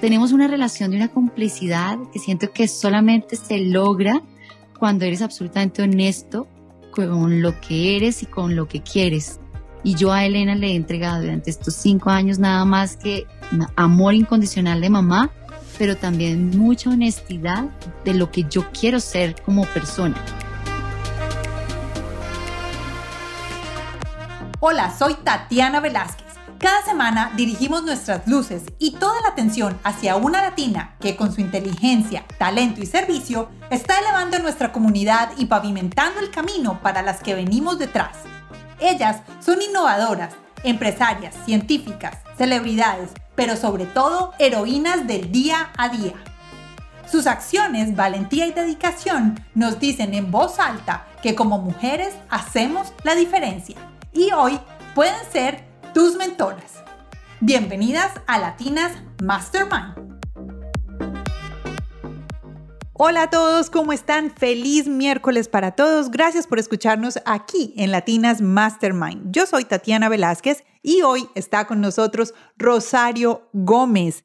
tenemos una relación de una complicidad que siento que solamente se logra cuando eres absolutamente honesto con lo que eres y con lo que quieres. Y yo a Elena le he entregado durante estos cinco años nada más que amor incondicional de mamá, pero también mucha honestidad de lo que yo quiero ser como persona. Hola, soy Tatiana Velázquez. Cada semana dirigimos nuestras luces y toda la atención hacia una latina que con su inteligencia, talento y servicio está elevando nuestra comunidad y pavimentando el camino para las que venimos detrás. Ellas son innovadoras, empresarias, científicas, celebridades, pero sobre todo heroínas del día a día. Sus acciones, valentía y dedicación nos dicen en voz alta que como mujeres hacemos la diferencia. Y hoy pueden ser tus mentoras. Bienvenidas a Latinas Mastermind. Hola a todos, ¿cómo están? Feliz miércoles para todos. Gracias por escucharnos aquí en Latinas Mastermind. Yo soy Tatiana Velázquez y hoy está con nosotros Rosario Gómez.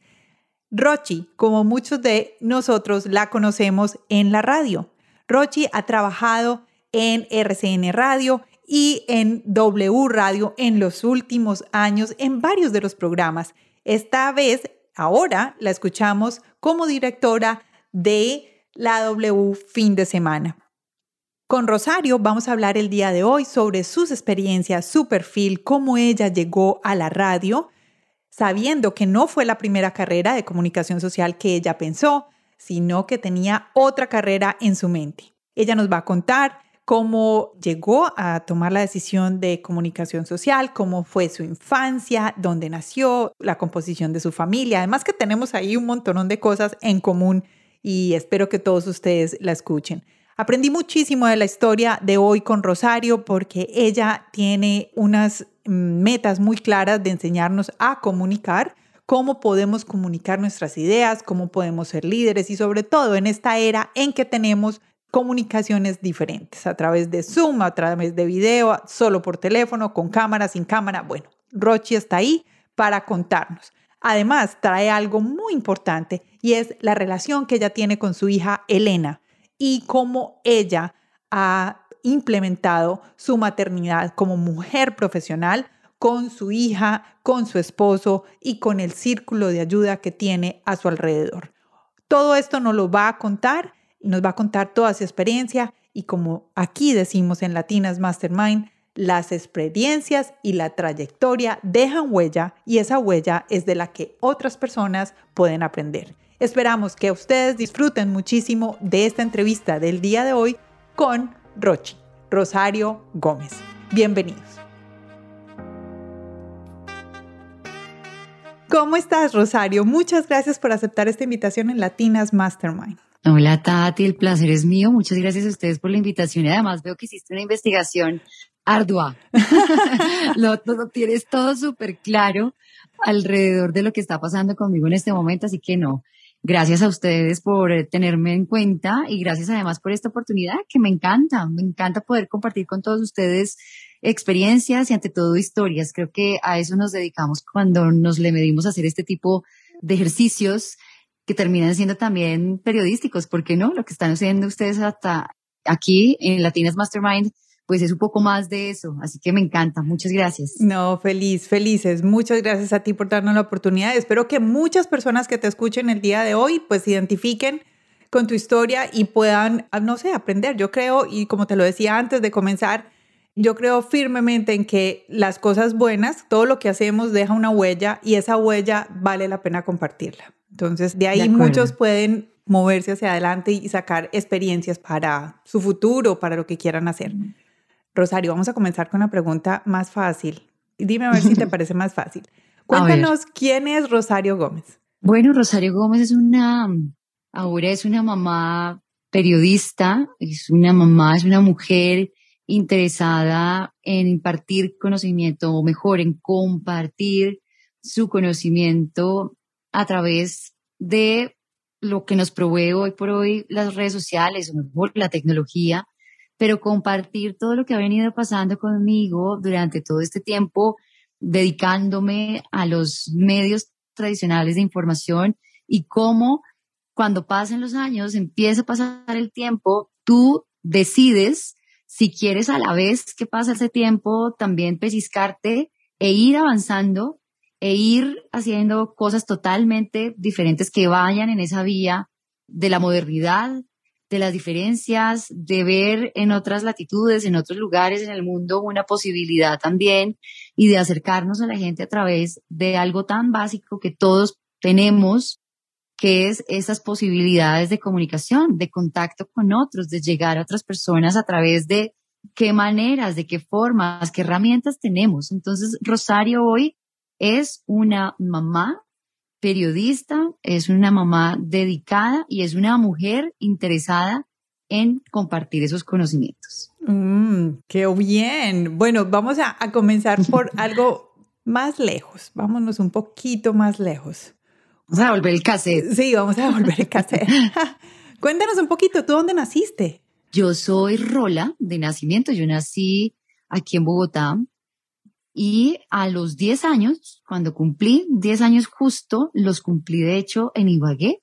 Rochi, como muchos de nosotros la conocemos en la radio. Rochi ha trabajado en RCN Radio, y en W Radio en los últimos años en varios de los programas. Esta vez, ahora, la escuchamos como directora de la W fin de semana. Con Rosario vamos a hablar el día de hoy sobre sus experiencias, su perfil, cómo ella llegó a la radio, sabiendo que no fue la primera carrera de comunicación social que ella pensó, sino que tenía otra carrera en su mente. Ella nos va a contar cómo llegó a tomar la decisión de comunicación social, cómo fue su infancia, dónde nació, la composición de su familia. Además que tenemos ahí un montón de cosas en común y espero que todos ustedes la escuchen. Aprendí muchísimo de la historia de hoy con Rosario porque ella tiene unas mm, metas muy claras de enseñarnos a comunicar, cómo podemos comunicar nuestras ideas, cómo podemos ser líderes y sobre todo en esta era en que tenemos comunicaciones diferentes, a través de Zoom, a través de video, solo por teléfono, con cámara, sin cámara. Bueno, Rochi está ahí para contarnos. Además, trae algo muy importante y es la relación que ella tiene con su hija Elena y cómo ella ha implementado su maternidad como mujer profesional con su hija, con su esposo y con el círculo de ayuda que tiene a su alrededor. Todo esto nos lo va a contar nos va a contar toda su experiencia y como aquí decimos en Latinas Mastermind, las experiencias y la trayectoria dejan huella y esa huella es de la que otras personas pueden aprender. Esperamos que ustedes disfruten muchísimo de esta entrevista del día de hoy con Rochi, Rosario Gómez. Bienvenidos. ¿Cómo estás, Rosario? Muchas gracias por aceptar esta invitación en Latinas Mastermind. Hola Tati, el placer es mío. Muchas gracias a ustedes por la invitación y además veo que hiciste una investigación ardua. lo, tienes todo súper claro alrededor de lo que está pasando conmigo en este momento, así que no. Gracias a ustedes por eh, tenerme en cuenta y gracias además por esta oportunidad que me encanta. Me encanta poder compartir con todos ustedes experiencias y ante todo historias. Creo que a eso nos dedicamos cuando nos le medimos a hacer este tipo de ejercicios que terminan siendo también periodísticos, ¿por qué no? Lo que están haciendo ustedes hasta aquí en Latinas Mastermind, pues es un poco más de eso, así que me encanta, muchas gracias. No, feliz, felices, muchas gracias a ti por darnos la oportunidad. Espero que muchas personas que te escuchen el día de hoy, pues identifiquen con tu historia y puedan, ah, no sé, aprender. Yo creo, y como te lo decía antes de comenzar, yo creo firmemente en que las cosas buenas, todo lo que hacemos deja una huella y esa huella vale la pena compartirla. Entonces, de ahí muchos pueden moverse hacia adelante y sacar experiencias para su futuro, para lo que quieran hacer. Rosario, vamos a comenzar con una pregunta más fácil. Dime a ver si te parece más fácil. Cuéntanos quién es Rosario Gómez. Bueno, Rosario Gómez es una, ahora es una mamá periodista, es una mamá, es una mujer interesada en impartir conocimiento, o mejor, en compartir su conocimiento a través de lo que nos provee hoy por hoy las redes sociales o la tecnología, pero compartir todo lo que ha venido pasando conmigo durante todo este tiempo, dedicándome a los medios tradicionales de información y cómo cuando pasen los años, empieza a pasar el tiempo, tú decides si quieres a la vez que pasa ese tiempo también pellizcarte e ir avanzando e ir haciendo cosas totalmente diferentes que vayan en esa vía de la modernidad, de las diferencias, de ver en otras latitudes, en otros lugares en el mundo una posibilidad también y de acercarnos a la gente a través de algo tan básico que todos tenemos, que es esas posibilidades de comunicación, de contacto con otros, de llegar a otras personas a través de qué maneras, de qué formas, qué herramientas tenemos. Entonces, Rosario hoy es una mamá periodista, es una mamá dedicada y es una mujer interesada en compartir esos conocimientos. Mm, qué bien. Bueno, vamos a, a comenzar por algo más lejos. Vámonos un poquito más lejos. Vamos a volver el cassette. Sí, vamos a volver el cassette. Cuéntanos un poquito, ¿tú dónde naciste? Yo soy Rola de nacimiento. Yo nací aquí en Bogotá y a los 10 años, cuando cumplí 10 años justo, los cumplí de hecho en Ibagué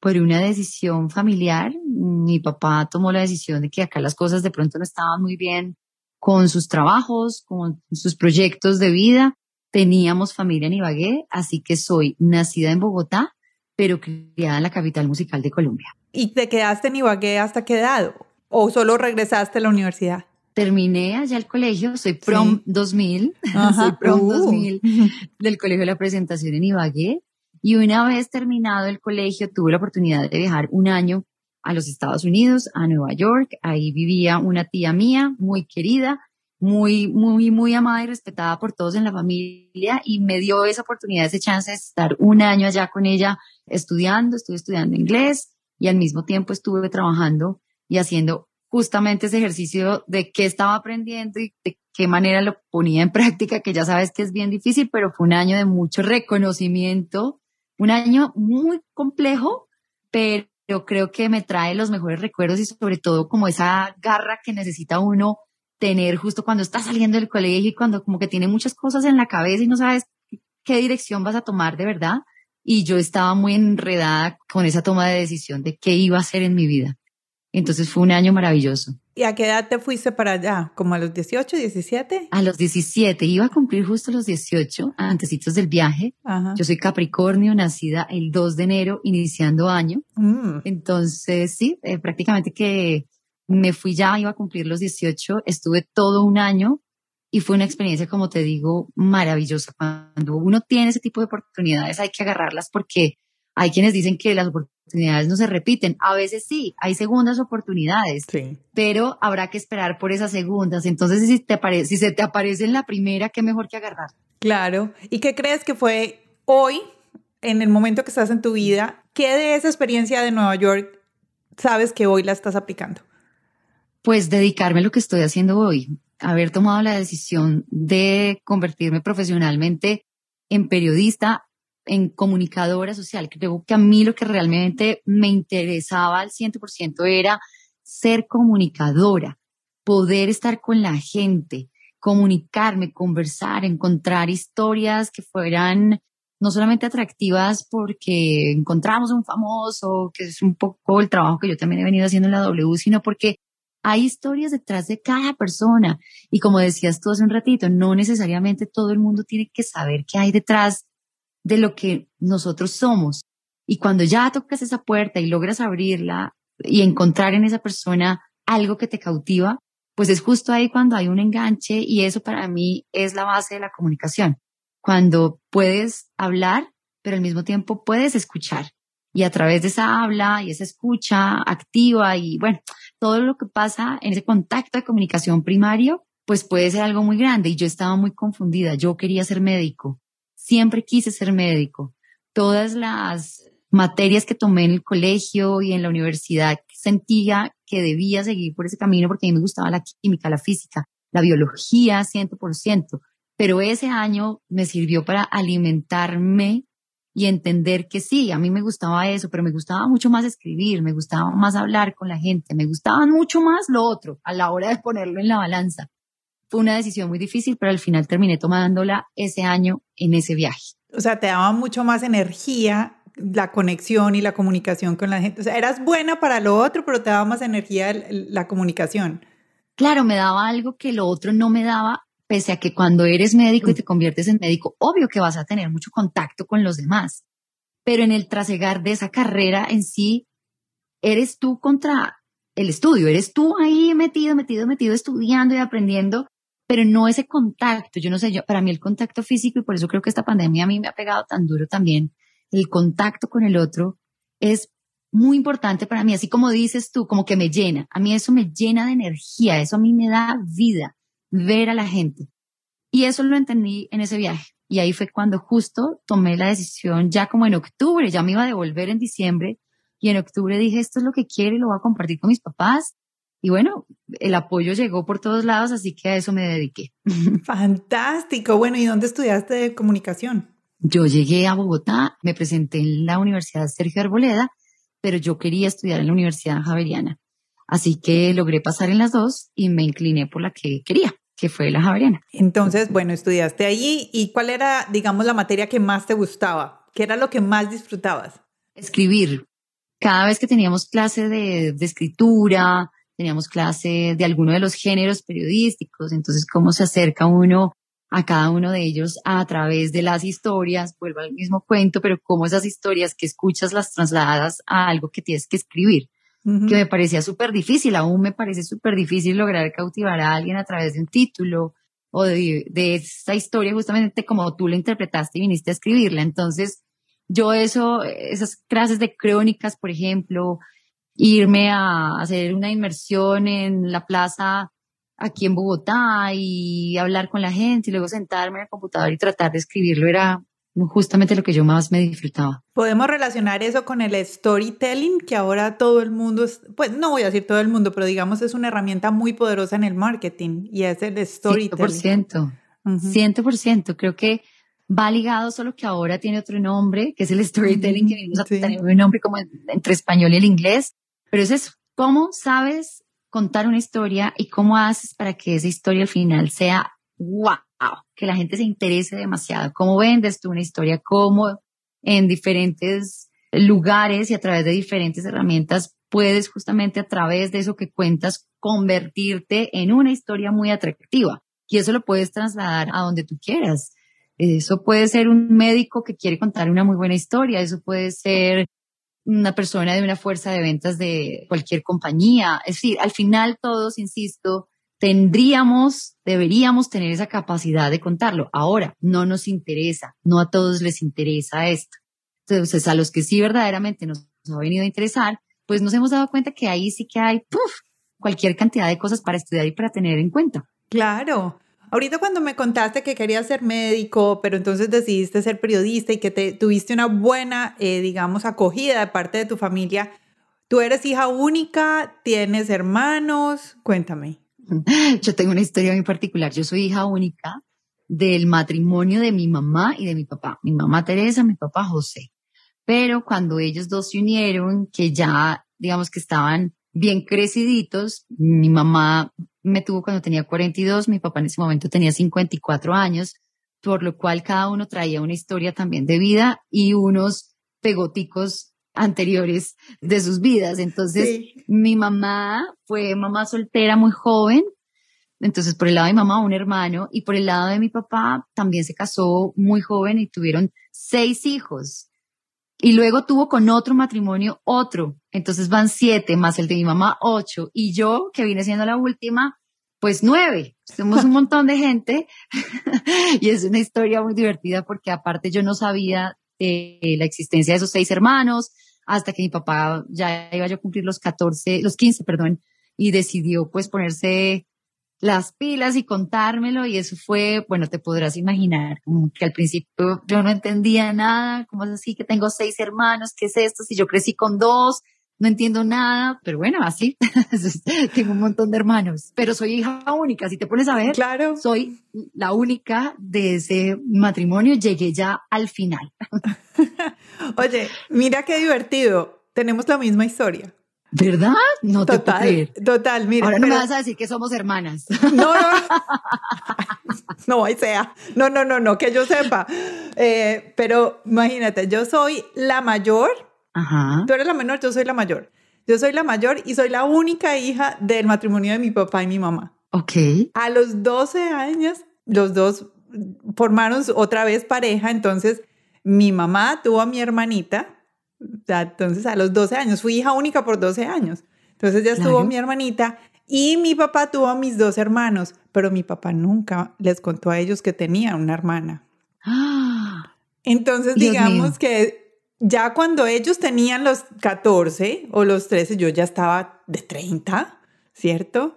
por una decisión familiar. Mi papá tomó la decisión de que acá las cosas de pronto no estaban muy bien con sus trabajos, con sus proyectos de vida. Teníamos familia en Ibagué, así que soy nacida en Bogotá, pero criada en la capital musical de Colombia. ¿Y te quedaste en Ibagué hasta qué? ¿O solo regresaste a la universidad? Terminé allá el colegio, soy prom 2000, soy prom 2000 uh. del colegio de la presentación en Ibagué. Y una vez terminado el colegio, tuve la oportunidad de viajar un año a los Estados Unidos, a Nueva York. Ahí vivía una tía mía muy querida, muy, muy, muy amada y respetada por todos en la familia y me dio esa oportunidad, ese chance de estar un año allá con ella estudiando, estuve estudiando inglés y al mismo tiempo estuve trabajando y haciendo justamente ese ejercicio de qué estaba aprendiendo y de qué manera lo ponía en práctica, que ya sabes que es bien difícil, pero fue un año de mucho reconocimiento, un año muy complejo, pero creo que me trae los mejores recuerdos y sobre todo como esa garra que necesita uno tener justo cuando está saliendo del colegio y cuando como que tiene muchas cosas en la cabeza y no sabes qué dirección vas a tomar de verdad. Y yo estaba muy enredada con esa toma de decisión de qué iba a hacer en mi vida. Entonces fue un año maravilloso. ¿Y a qué edad te fuiste para allá? ¿Como a los 18, 17? A los 17. Iba a cumplir justo los 18, antecitos del viaje. Yo soy Capricornio, nacida el 2 de enero, iniciando año. Mm. Entonces, sí, eh, prácticamente que me fui ya, iba a cumplir los 18. Estuve todo un año y fue una experiencia, como te digo, maravillosa. Cuando uno tiene ese tipo de oportunidades hay que agarrarlas porque hay quienes dicen que las oportunidades no se repiten. A veces sí, hay segundas oportunidades, pero habrá que esperar por esas segundas. Entonces, si, te si se te aparece en la primera, qué mejor que agarrar. Claro. ¿Y qué crees que fue hoy, en el momento que estás en tu vida, qué de esa experiencia de Nueva York sabes que hoy la estás aplicando? Pues dedicarme a lo que estoy haciendo hoy, haber tomado la decisión de convertirme profesionalmente en periodista en comunicadora social. Creo que a mí lo que realmente me interesaba al 100% era ser comunicadora, poder estar con la gente, comunicarme, conversar, encontrar historias que fueran no solamente atractivas porque encontramos un famoso, que es un poco el trabajo que yo también he venido haciendo en la W, sino porque hay historias detrás de cada persona. Y como decías tú hace un ratito, no necesariamente todo el mundo tiene que saber qué hay detrás de lo que nosotros somos. Y cuando ya tocas esa puerta y logras abrirla y encontrar en esa persona algo que te cautiva, pues es justo ahí cuando hay un enganche y eso para mí es la base de la comunicación. Cuando puedes hablar, pero al mismo tiempo puedes escuchar. Y a través de esa habla y esa escucha activa y bueno, todo lo que pasa en ese contacto de comunicación primario, pues puede ser algo muy grande. Y yo estaba muy confundida. Yo quería ser médico siempre quise ser médico. Todas las materias que tomé en el colegio y en la universidad sentía que debía seguir por ese camino porque a mí me gustaba la química, la física, la biología 100%. Pero ese año me sirvió para alimentarme y entender que sí, a mí me gustaba eso, pero me gustaba mucho más escribir, me gustaba más hablar con la gente, me gustaba mucho más lo otro a la hora de ponerlo en la balanza. Fue una decisión muy difícil, pero al final terminé tomándola ese año en ese viaje. O sea, te daba mucho más energía la conexión y la comunicación con la gente. O sea, eras buena para lo otro, pero te daba más energía la comunicación. Claro, me daba algo que lo otro no me daba, pese a que cuando eres médico y te conviertes en médico, obvio que vas a tener mucho contacto con los demás. Pero en el trasegar de esa carrera en sí, eres tú contra el estudio, eres tú ahí metido, metido, metido, estudiando y aprendiendo, pero no ese contacto. Yo no sé, yo, para mí el contacto físico, y por eso creo que esta pandemia a mí me ha pegado tan duro también, el contacto con el otro es muy importante para mí, así como dices tú, como que me llena. A mí eso me llena de energía, eso a mí me da vida, ver a la gente. Y eso lo entendí en ese viaje. Y ahí fue cuando justo tomé la decisión, ya como en octubre, ya me iba a devolver en diciembre, y en octubre dije, esto es lo que quiero y lo voy a compartir con mis papás. Y bueno, el apoyo llegó por todos lados, así que a eso me dediqué. Fantástico. Bueno, ¿y dónde estudiaste comunicación? Yo llegué a Bogotá, me presenté en la Universidad Sergio Arboleda, pero yo quería estudiar en la Universidad Javeriana. Así que logré pasar en las dos y me incliné por la que quería, que fue la Javeriana. Entonces, bueno, estudiaste allí y ¿cuál era, digamos, la materia que más te gustaba? ¿Qué era lo que más disfrutabas? Escribir. Cada vez que teníamos clase de, de escritura, teníamos clase de alguno de los géneros periodísticos, entonces cómo se acerca uno a cada uno de ellos a través de las historias, vuelvo al mismo cuento, pero cómo esas historias que escuchas las trasladas a algo que tienes que escribir, que me parecía súper difícil, aún me parece súper difícil lograr cautivar a alguien a través de un título o de, de esa historia justamente como tú la interpretaste y viniste a escribirla. Entonces, yo eso, esas clases de crónicas, por ejemplo, irme a hacer una inmersión en la plaza aquí en Bogotá y hablar con la gente y luego sentarme en el computador y tratar de escribirlo era justamente lo que yo más me disfrutaba. Podemos relacionar eso con el storytelling, que ahora todo el mundo, pues no voy a decir todo el mundo, pero digamos es una herramienta muy poderosa en el marketing y es el storytelling. 100%, 100%, creo que va ligado, solo que ahora tiene otro nombre, que es el storytelling, que venimos a tener un nombre como entre español y el inglés, pero es ¿cómo sabes contar una historia y cómo haces para que esa historia al final sea wow, que la gente se interese demasiado. ¿Cómo vendes tú una historia? ¿Cómo en diferentes lugares y a través de diferentes herramientas puedes justamente a través de eso que cuentas convertirte en una historia muy atractiva? Y eso lo puedes trasladar a donde tú quieras. Eso puede ser un médico que quiere contar una muy buena historia, eso puede ser una persona de una fuerza de ventas de cualquier compañía. Es decir, al final todos, insisto, tendríamos, deberíamos tener esa capacidad de contarlo. Ahora, no nos interesa, no a todos les interesa esto. Entonces, a los que sí verdaderamente nos ha venido a interesar, pues nos hemos dado cuenta que ahí sí que hay cualquier cantidad de cosas para estudiar y para tener en cuenta. Claro. Ahorita cuando me contaste que querías ser médico, pero entonces decidiste ser periodista y que te, tuviste una buena, eh, digamos, acogida de parte de tu familia, ¿tú eres hija única? ¿Tienes hermanos? Cuéntame. Yo tengo una historia muy particular. Yo soy hija única del matrimonio de mi mamá y de mi papá. Mi mamá Teresa, mi papá José. Pero cuando ellos dos se unieron, que ya, digamos que estaban bien creciditos, mi mamá me tuvo cuando tenía 42, mi papá en ese momento tenía 54 años, por lo cual cada uno traía una historia también de vida y unos pegoticos anteriores de sus vidas. Entonces, mi mamá fue mamá soltera muy joven. Entonces, por el lado de mi mamá, un hermano, y por el lado de mi papá, también se casó muy joven y tuvieron seis hijos. Y luego tuvo con otro matrimonio otro. Entonces van siete, más el de mi mamá, ocho. Y yo, que vine siendo la última, pues nueve. Somos un montón de gente. y es una historia muy divertida porque aparte yo no sabía de la existencia de esos seis hermanos hasta que mi papá ya iba yo a cumplir los 14, los 15, perdón, y decidió pues ponerse las pilas y contármelo y eso fue, bueno, te podrás imaginar, como que al principio yo no entendía nada, como es así que tengo seis hermanos, ¿qué es esto? Si yo crecí con dos, no entiendo nada, pero bueno, así, tengo un montón de hermanos, pero soy hija única, si te pones a ver, claro. soy la única de ese matrimonio, llegué ya al final. Oye, mira qué divertido, tenemos la misma historia. ¿Verdad? No total, te puedo creer. Total, mira. Ahora no me vas a decir que somos hermanas. No, no. no, ahí sea. No, no, no, no, que yo sepa. Eh, pero imagínate, yo soy la mayor. Ajá. Tú eres la menor, yo soy la mayor. Yo soy la mayor y soy la única hija del matrimonio de mi papá y mi mamá. Ok. A los 12 años, los dos formaron otra vez pareja, entonces mi mamá tuvo a mi hermanita, entonces a los 12 años, fui hija única por 12 años. Entonces ya estuvo mi hermanita y mi papá tuvo a mis dos hermanos, pero mi papá nunca les contó a ellos que tenía una hermana. Entonces digamos que ya cuando ellos tenían los 14 o los 13, yo ya estaba de 30, ¿cierto?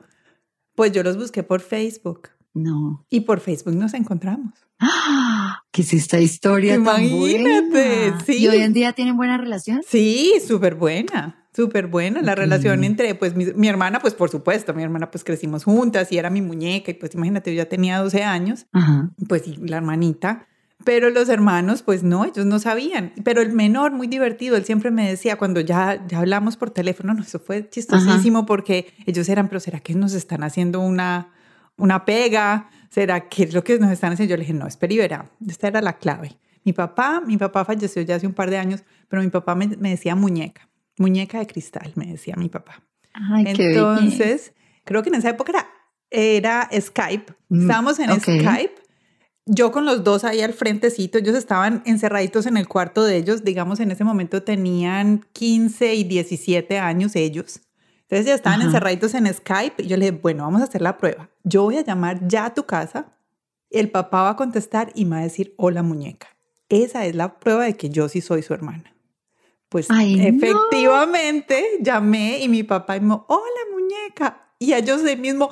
Pues yo los busqué por Facebook. No. Y por Facebook nos encontramos. ¡Ah! ¿Qué es esta historia Imagínate, tan sí. ¿Y hoy en día tienen buena relación? Sí, súper buena, súper buena. La relación entre, pues, mi, hermana, pues, por supuesto, mi hermana, pues, crecimos juntas y era mi muñeca y, pues, imagínate, yo ya tenía 12 años, Ajá. pues, y la hermanita pero los hermanos, pues no, ellos no sabían. Pero el menor, muy divertido, él siempre me decía, cuando ya, ya hablamos por teléfono, no, eso fue chistosísimo porque ellos eran, pero ¿será que nos están haciendo una, una pega? ¿Será que es lo que nos están haciendo? Yo le dije, no, espera y verá, esta era la clave. Mi papá, mi papá falleció ya hace un par de años, pero mi papá me, decía muñeca, muñeca de cristal, me decía mi papá. Ay, Entonces, creo que en esa época era, era Skype, mm, estábamos en Skype yo con los dos ahí al frentecito, ellos estaban encerraditos en el cuarto de ellos, digamos en ese momento tenían 15 y 17 años ellos. Entonces ya estaban encerraditos en Skype y yo le dije, bueno, vamos a hacer la prueba. Yo voy a llamar ya a tu casa, el papá va a contestar y me va a decir, hola muñeca. Esa es la prueba de que yo sí soy su hermana. Pues efectivamente llamé y mi papá me dijo, hola muñeca. Y ellos de mismo,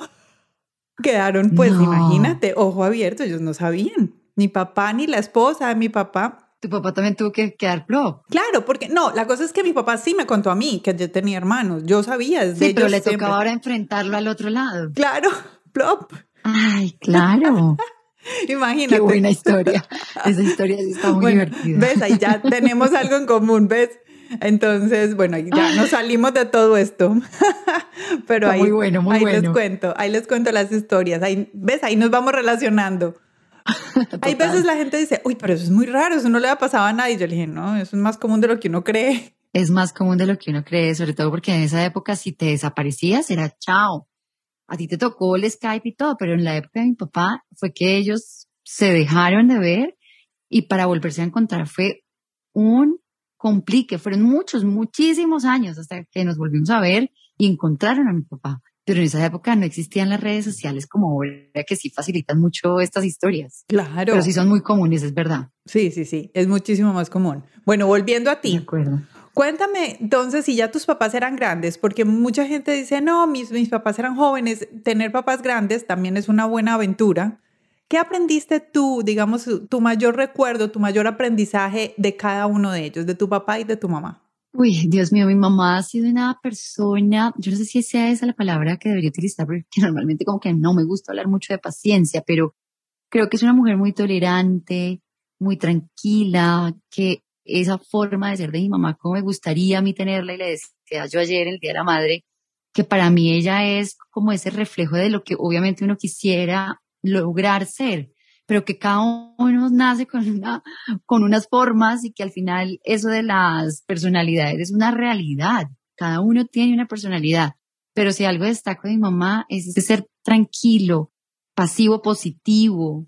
Quedaron, pues imagínate, ojo abierto, ellos no sabían. Ni papá ni la esposa de mi papá. Tu papá también tuvo que quedar plop. Claro, porque no, la cosa es que mi papá sí me contó a mí que yo tenía hermanos. Yo sabía desde Sí, pero le tocaba ahora enfrentarlo al otro lado. Claro, plop. Ay, claro. Imagínate. Qué buena historia. Esa historia sí está muy divertida. Ves, ahí ya tenemos algo en común, ¿ves? Entonces, bueno, ya nos salimos de todo esto. Pero ahí, muy bueno, muy ahí bueno. les cuento, ahí les cuento las historias. Ahí, ¿Ves? Ahí nos vamos relacionando. Hay veces la gente dice, uy, pero eso es muy raro, eso no le ha pasado a nadie. Yo le dije, no, eso es más común de lo que uno cree. Es más común de lo que uno cree, sobre todo porque en esa época si te desaparecías era chao. A ti te tocó el Skype y todo, pero en la época de mi papá fue que ellos se dejaron de ver y para volverse a encontrar fue un complique. Fueron muchos, muchísimos años hasta que nos volvimos a ver y encontraron a mi papá. Pero en esa época no existían las redes sociales como ahora, que sí facilitan mucho estas historias. Claro. Pero sí son muy comunes, es verdad. Sí, sí, sí, es muchísimo más común. Bueno, volviendo a ti. De acuerdo. Cuéntame entonces si ya tus papás eran grandes, porque mucha gente dice, no, mis, mis papás eran jóvenes, tener papás grandes también es una buena aventura. ¿Qué aprendiste tú, digamos, tu mayor recuerdo, tu mayor aprendizaje de cada uno de ellos, de tu papá y de tu mamá? Uy, Dios mío, mi mamá ha sido una persona, yo no sé si sea esa la palabra que debería utilizar, porque normalmente como que no me gusta hablar mucho de paciencia, pero creo que es una mujer muy tolerante, muy tranquila, que esa forma de ser de mi mamá, como me gustaría a mí tenerla, y le decía yo ayer, el Día de la Madre, que para mí ella es como ese reflejo de lo que obviamente uno quisiera lograr ser, pero que cada uno nace con, una, con unas formas y que al final eso de las personalidades es una realidad. Cada uno tiene una personalidad, pero si algo destaco de mi mamá es ese ser tranquilo, pasivo, positivo,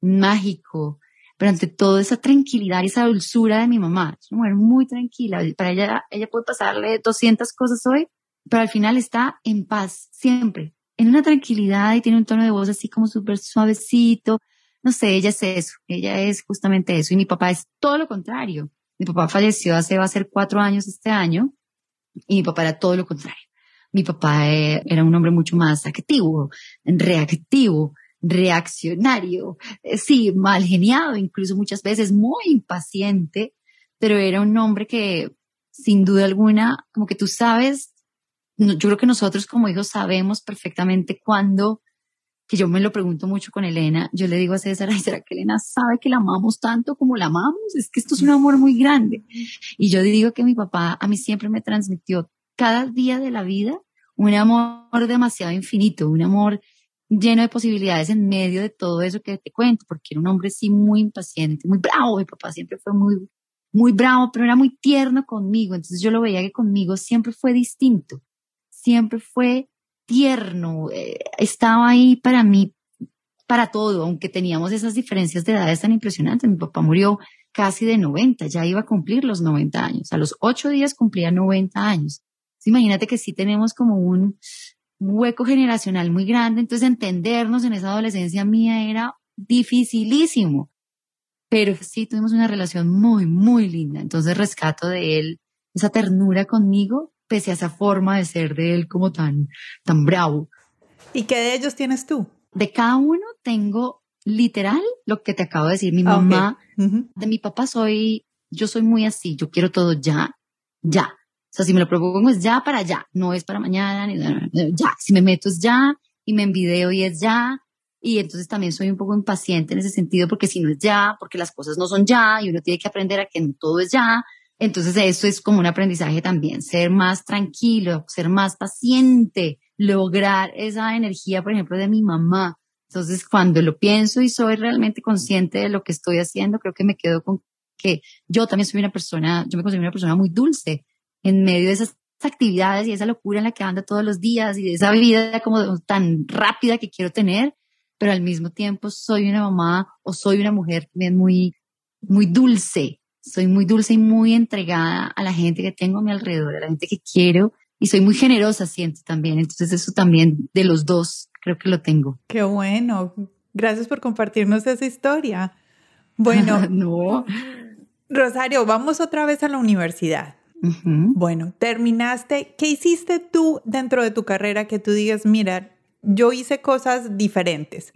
mágico, pero ante todo esa tranquilidad y esa dulzura de mi mamá. Es una mujer muy tranquila. Para ella, ella puede pasarle 200 cosas hoy, pero al final está en paz siempre en una tranquilidad y tiene un tono de voz así como súper suavecito. No sé, ella es eso, ella es justamente eso. Y mi papá es todo lo contrario. Mi papá falleció hace, va a ser cuatro años este año, y mi papá era todo lo contrario. Mi papá eh, era un hombre mucho más activo, reactivo, reaccionario, eh, sí, mal geniado, incluso muchas veces muy impaciente, pero era un hombre que sin duda alguna, como que tú sabes yo creo que nosotros como hijos sabemos perfectamente cuándo, que yo me lo pregunto mucho con Elena, yo le digo a César, ¿será que Elena sabe que la amamos tanto como la amamos? Es que esto es un amor muy grande. Y yo digo que mi papá a mí siempre me transmitió cada día de la vida un amor demasiado infinito, un amor lleno de posibilidades en medio de todo eso que te cuento, porque era un hombre sí muy impaciente, muy bravo. Mi papá siempre fue muy, muy bravo, pero era muy tierno conmigo. Entonces yo lo veía que conmigo siempre fue distinto, siempre fue tierno, eh, estaba ahí para mí, para todo, aunque teníamos esas diferencias de edades tan impresionantes. Mi papá murió casi de 90, ya iba a cumplir los 90 años. A los ocho días cumplía 90 años. imagínate que sí tenemos como un, hueco generacional muy grande, entonces entendernos en esa adolescencia mía era dificilísimo. Pero sí tuvimos una relación muy, muy linda. Entonces rescato de él esa ternura conmigo, pese a esa forma de ser de él como tan, tan bravo. ¿Y qué de ellos tienes tú? De cada uno tengo literal lo que te acabo de decir. Mi ah, mamá, de mi papá soy, yo soy muy así, yo quiero todo ya, ya. O sea, si me lo propongo es ya para allá, no es para mañana, ni ya. Si me meto es ya y me envideo y es ya. Y entonces también soy un poco impaciente en ese sentido porque si no es ya, porque las cosas no son ya y uno tiene que aprender a que no todo es ya. Entonces eso es como un aprendizaje también, ser más tranquilo, ser más paciente, lograr esa energía, por ejemplo, de mi mamá. Entonces cuando lo pienso y soy realmente consciente de lo que estoy haciendo, creo que me quedo con que yo también soy una persona, yo me considero una persona muy dulce en medio de esas actividades y esa locura en la que ando todos los días y de esa vida como tan rápida que quiero tener, pero al mismo tiempo soy una mamá o soy una mujer también muy, muy dulce. Soy muy dulce y muy entregada a la gente que tengo a mi alrededor, a la gente que quiero y soy muy generosa, siento también. Entonces eso también de los dos creo que lo tengo. Qué bueno. Gracias por compartirnos esa historia. Bueno, no. Rosario, vamos otra vez a la universidad. Bueno, terminaste. ¿Qué hiciste tú dentro de tu carrera que tú digas, mira, yo hice cosas diferentes?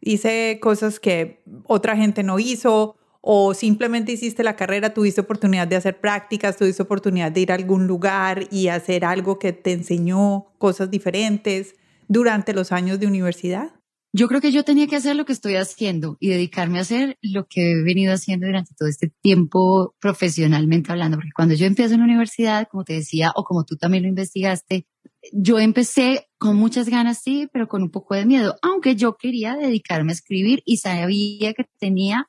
Hice cosas que otra gente no hizo o simplemente hiciste la carrera, tuviste oportunidad de hacer prácticas, tuviste oportunidad de ir a algún lugar y hacer algo que te enseñó cosas diferentes durante los años de universidad? Yo creo que yo tenía que hacer lo que estoy haciendo y dedicarme a hacer lo que he venido haciendo durante todo este tiempo profesionalmente hablando, porque cuando yo empecé en la universidad, como te decía, o como tú también lo investigaste, yo empecé con muchas ganas, sí, pero con un poco de miedo, aunque yo quería dedicarme a escribir y sabía que tenía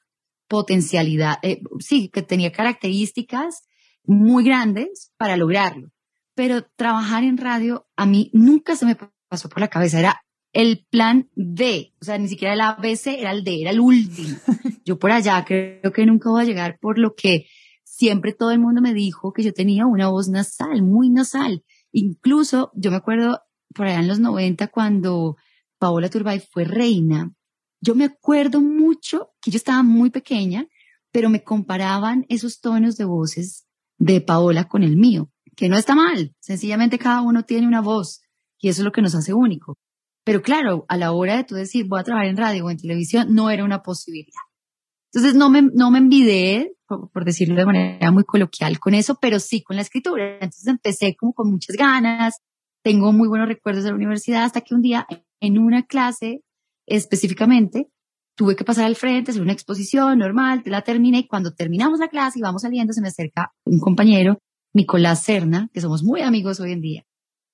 potencialidad, eh, sí, que tenía características muy grandes para lograrlo. Pero trabajar en radio a mí nunca se me pasó por la cabeza, era el plan D, o sea, ni siquiera el ABC era el D, era el último. Yo por allá creo que nunca voy a llegar por lo que siempre todo el mundo me dijo que yo tenía una voz nasal, muy nasal. Incluso yo me acuerdo por allá en los 90 cuando Paola Turbay fue reina, yo me acuerdo mucho que yo estaba muy pequeña, pero me comparaban esos tonos de voces de Paola con el mío, que no está mal, sencillamente cada uno tiene una voz y eso es lo que nos hace único. Pero claro, a la hora de tú decir voy a trabajar en radio o en televisión, no era una posibilidad. Entonces no me, no me envidé, por, decirlo de manera muy coloquial, con eso, pero sí con la escritura. Entonces empecé como con muchas ganas, tengo muy buenos recuerdos de la universidad hasta que un día en una clase específicamente tuve que pasar al frente, hacer una exposición normal, la terminé y cuando terminamos la clase y vamos saliendo se me acerca un compañero, Nicolás Serna, que somos muy amigos hoy en día,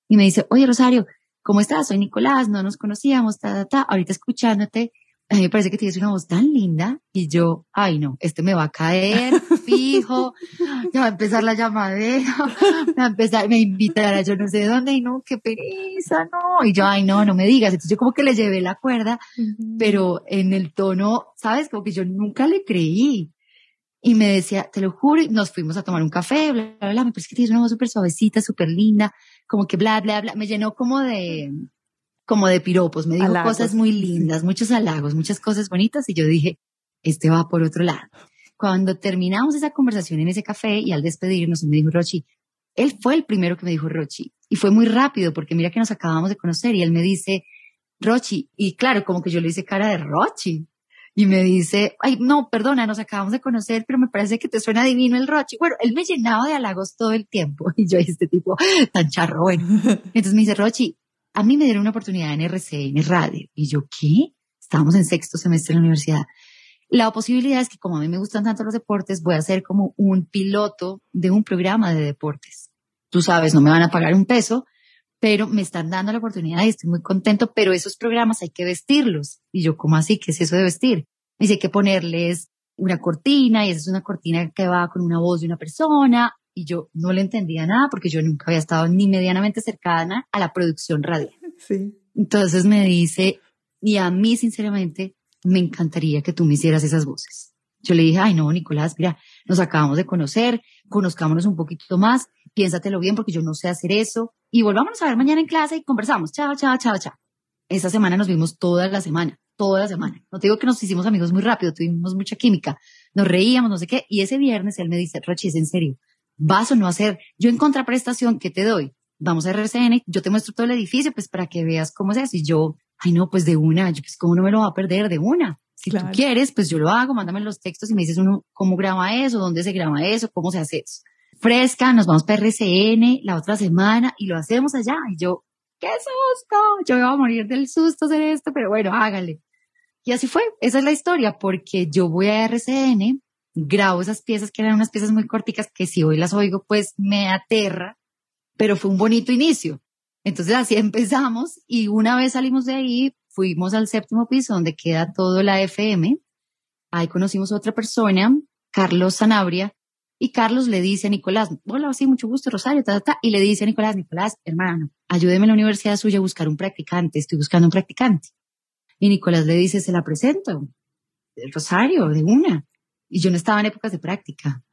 y me dice, oye Rosario, ¿cómo estás? Soy Nicolás, no nos conocíamos, ta, ta, ta. Ahorita escuchándote, a mí me parece que tienes una voz tan linda y yo, ay no, este me va a caer fijo, ya va a empezar la llamadera, me va a empezar, me invitará yo no sé dónde y no, qué pereza, no, y yo, ay no, no me digas, entonces yo como que le llevé la cuerda, pero en el tono, sabes, como que yo nunca le creí. Y me decía, te lo juro, y nos fuimos a tomar un café, bla, bla, bla, me parece que tienes una voz súper suavecita, súper linda, como que bla, bla, bla, me llenó como de, como de piropos, me dijo cosas muy lindas, muchos halagos, muchas cosas bonitas y yo dije, este va por otro lado. Cuando terminamos esa conversación en ese café y al despedirnos me dijo Rochi, él fue el primero que me dijo Rochi y fue muy rápido porque mira que nos acabamos de conocer y él me dice, Rochi, y claro, como que yo le hice cara de Rochi, y me dice, ay, no, perdona, nos acabamos de conocer, pero me parece que te suena divino el Rochi. Bueno, él me llenaba de halagos todo el tiempo y yo, este tipo tan charro, bueno. Entonces me dice, Rochi, a mí me dieron una oportunidad en RCN Radio. Y yo, ¿qué? Estábamos en sexto semestre en la universidad. La posibilidad es que como a mí me gustan tanto los deportes, voy a ser como un piloto de un programa de deportes. Tú sabes, no me van a pagar un peso, pero me están dando la oportunidad y estoy muy contento, pero esos programas hay que vestirlos. Y yo, ¿cómo así? ¿Qué es eso de vestir? Me dice, hay que ponerles una cortina y esa es una cortina que va con una voz de una persona. Y yo no le entendía nada porque yo nunca había estado ni medianamente cercana a la producción radial. Sí. Entonces me dice, y a mí sinceramente me encantaría que tú me hicieras esas voces. Yo le dije, ay no, Nicolás, mira, nos acabamos de conocer, conozcámonos un poquito más, piénsatelo bien porque yo no sé hacer eso y volvámonos a ver mañana en clase y conversamos. Chao, chao, chao, chao. Esa semana nos vimos toda la semana, toda la semana. No te digo que nos hicimos amigos muy rápido, tuvimos mucha química, nos reíamos, no sé qué. Y ese viernes él me dice, Rochi, es en serio, vas o no a hacer, yo en contraprestación, ¿qué te doy? Vamos a RCN, yo te muestro todo el edificio, pues para que veas cómo es eso. Y yo, ay no, pues de una, yo pues cómo no me lo va a perder de una. Si tú quieres, pues yo lo hago, mándame los textos y me dices uno cómo graba eso, dónde se graba eso, cómo se hace eso. Fresca, nos vamos para RCN la otra semana y lo hacemos allá. Y yo, qué susto, yo iba a morir del susto hacer esto, pero bueno, hágale. Y así fue, esa es la historia, porque yo voy a RCN, grabo esas piezas que eran unas piezas muy corticas que si hoy las oigo, pues me aterra, pero fue un bonito inicio. Entonces así empezamos y una vez salimos de ahí, fuimos al séptimo piso donde queda todo la FM. Ahí conocimos a otra persona, Carlos Sanabria, y Carlos le dice a Nicolás, hola, sí, mucho gusto, Rosario, ta, ta, y le dice a Nicolás, Nicolás, hermano, ayúdeme en la universidad suya a buscar un practicante, estoy buscando un practicante. Y Nicolás le dice, se la presento, Rosario, de una. Y yo no estaba en épocas de práctica.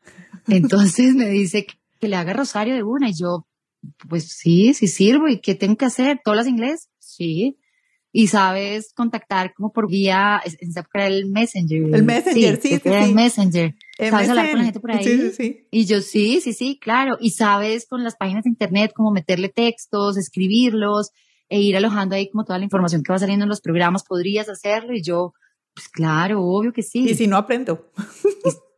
Entonces me dice que le haga Rosario de una. Y yo, pues sí, sí sirvo. ¿Y qué tengo que hacer? ¿Todas las inglés? Sí y sabes contactar como por vía, en esa época el Messenger. El Messenger, sí, sí, sí. El Messenger. ¿Sabes hablar con la gente por ahí? Sí, sí, sí. Y yo, sí, sí, sí, claro. Y sabes con las páginas de internet cómo meterle textos, escribirlos e ir alojando ahí como toda la información que va saliendo en los programas. ¿Podrías hacerlo? Y yo, pues claro, obvio que sí. Y si no aprendo.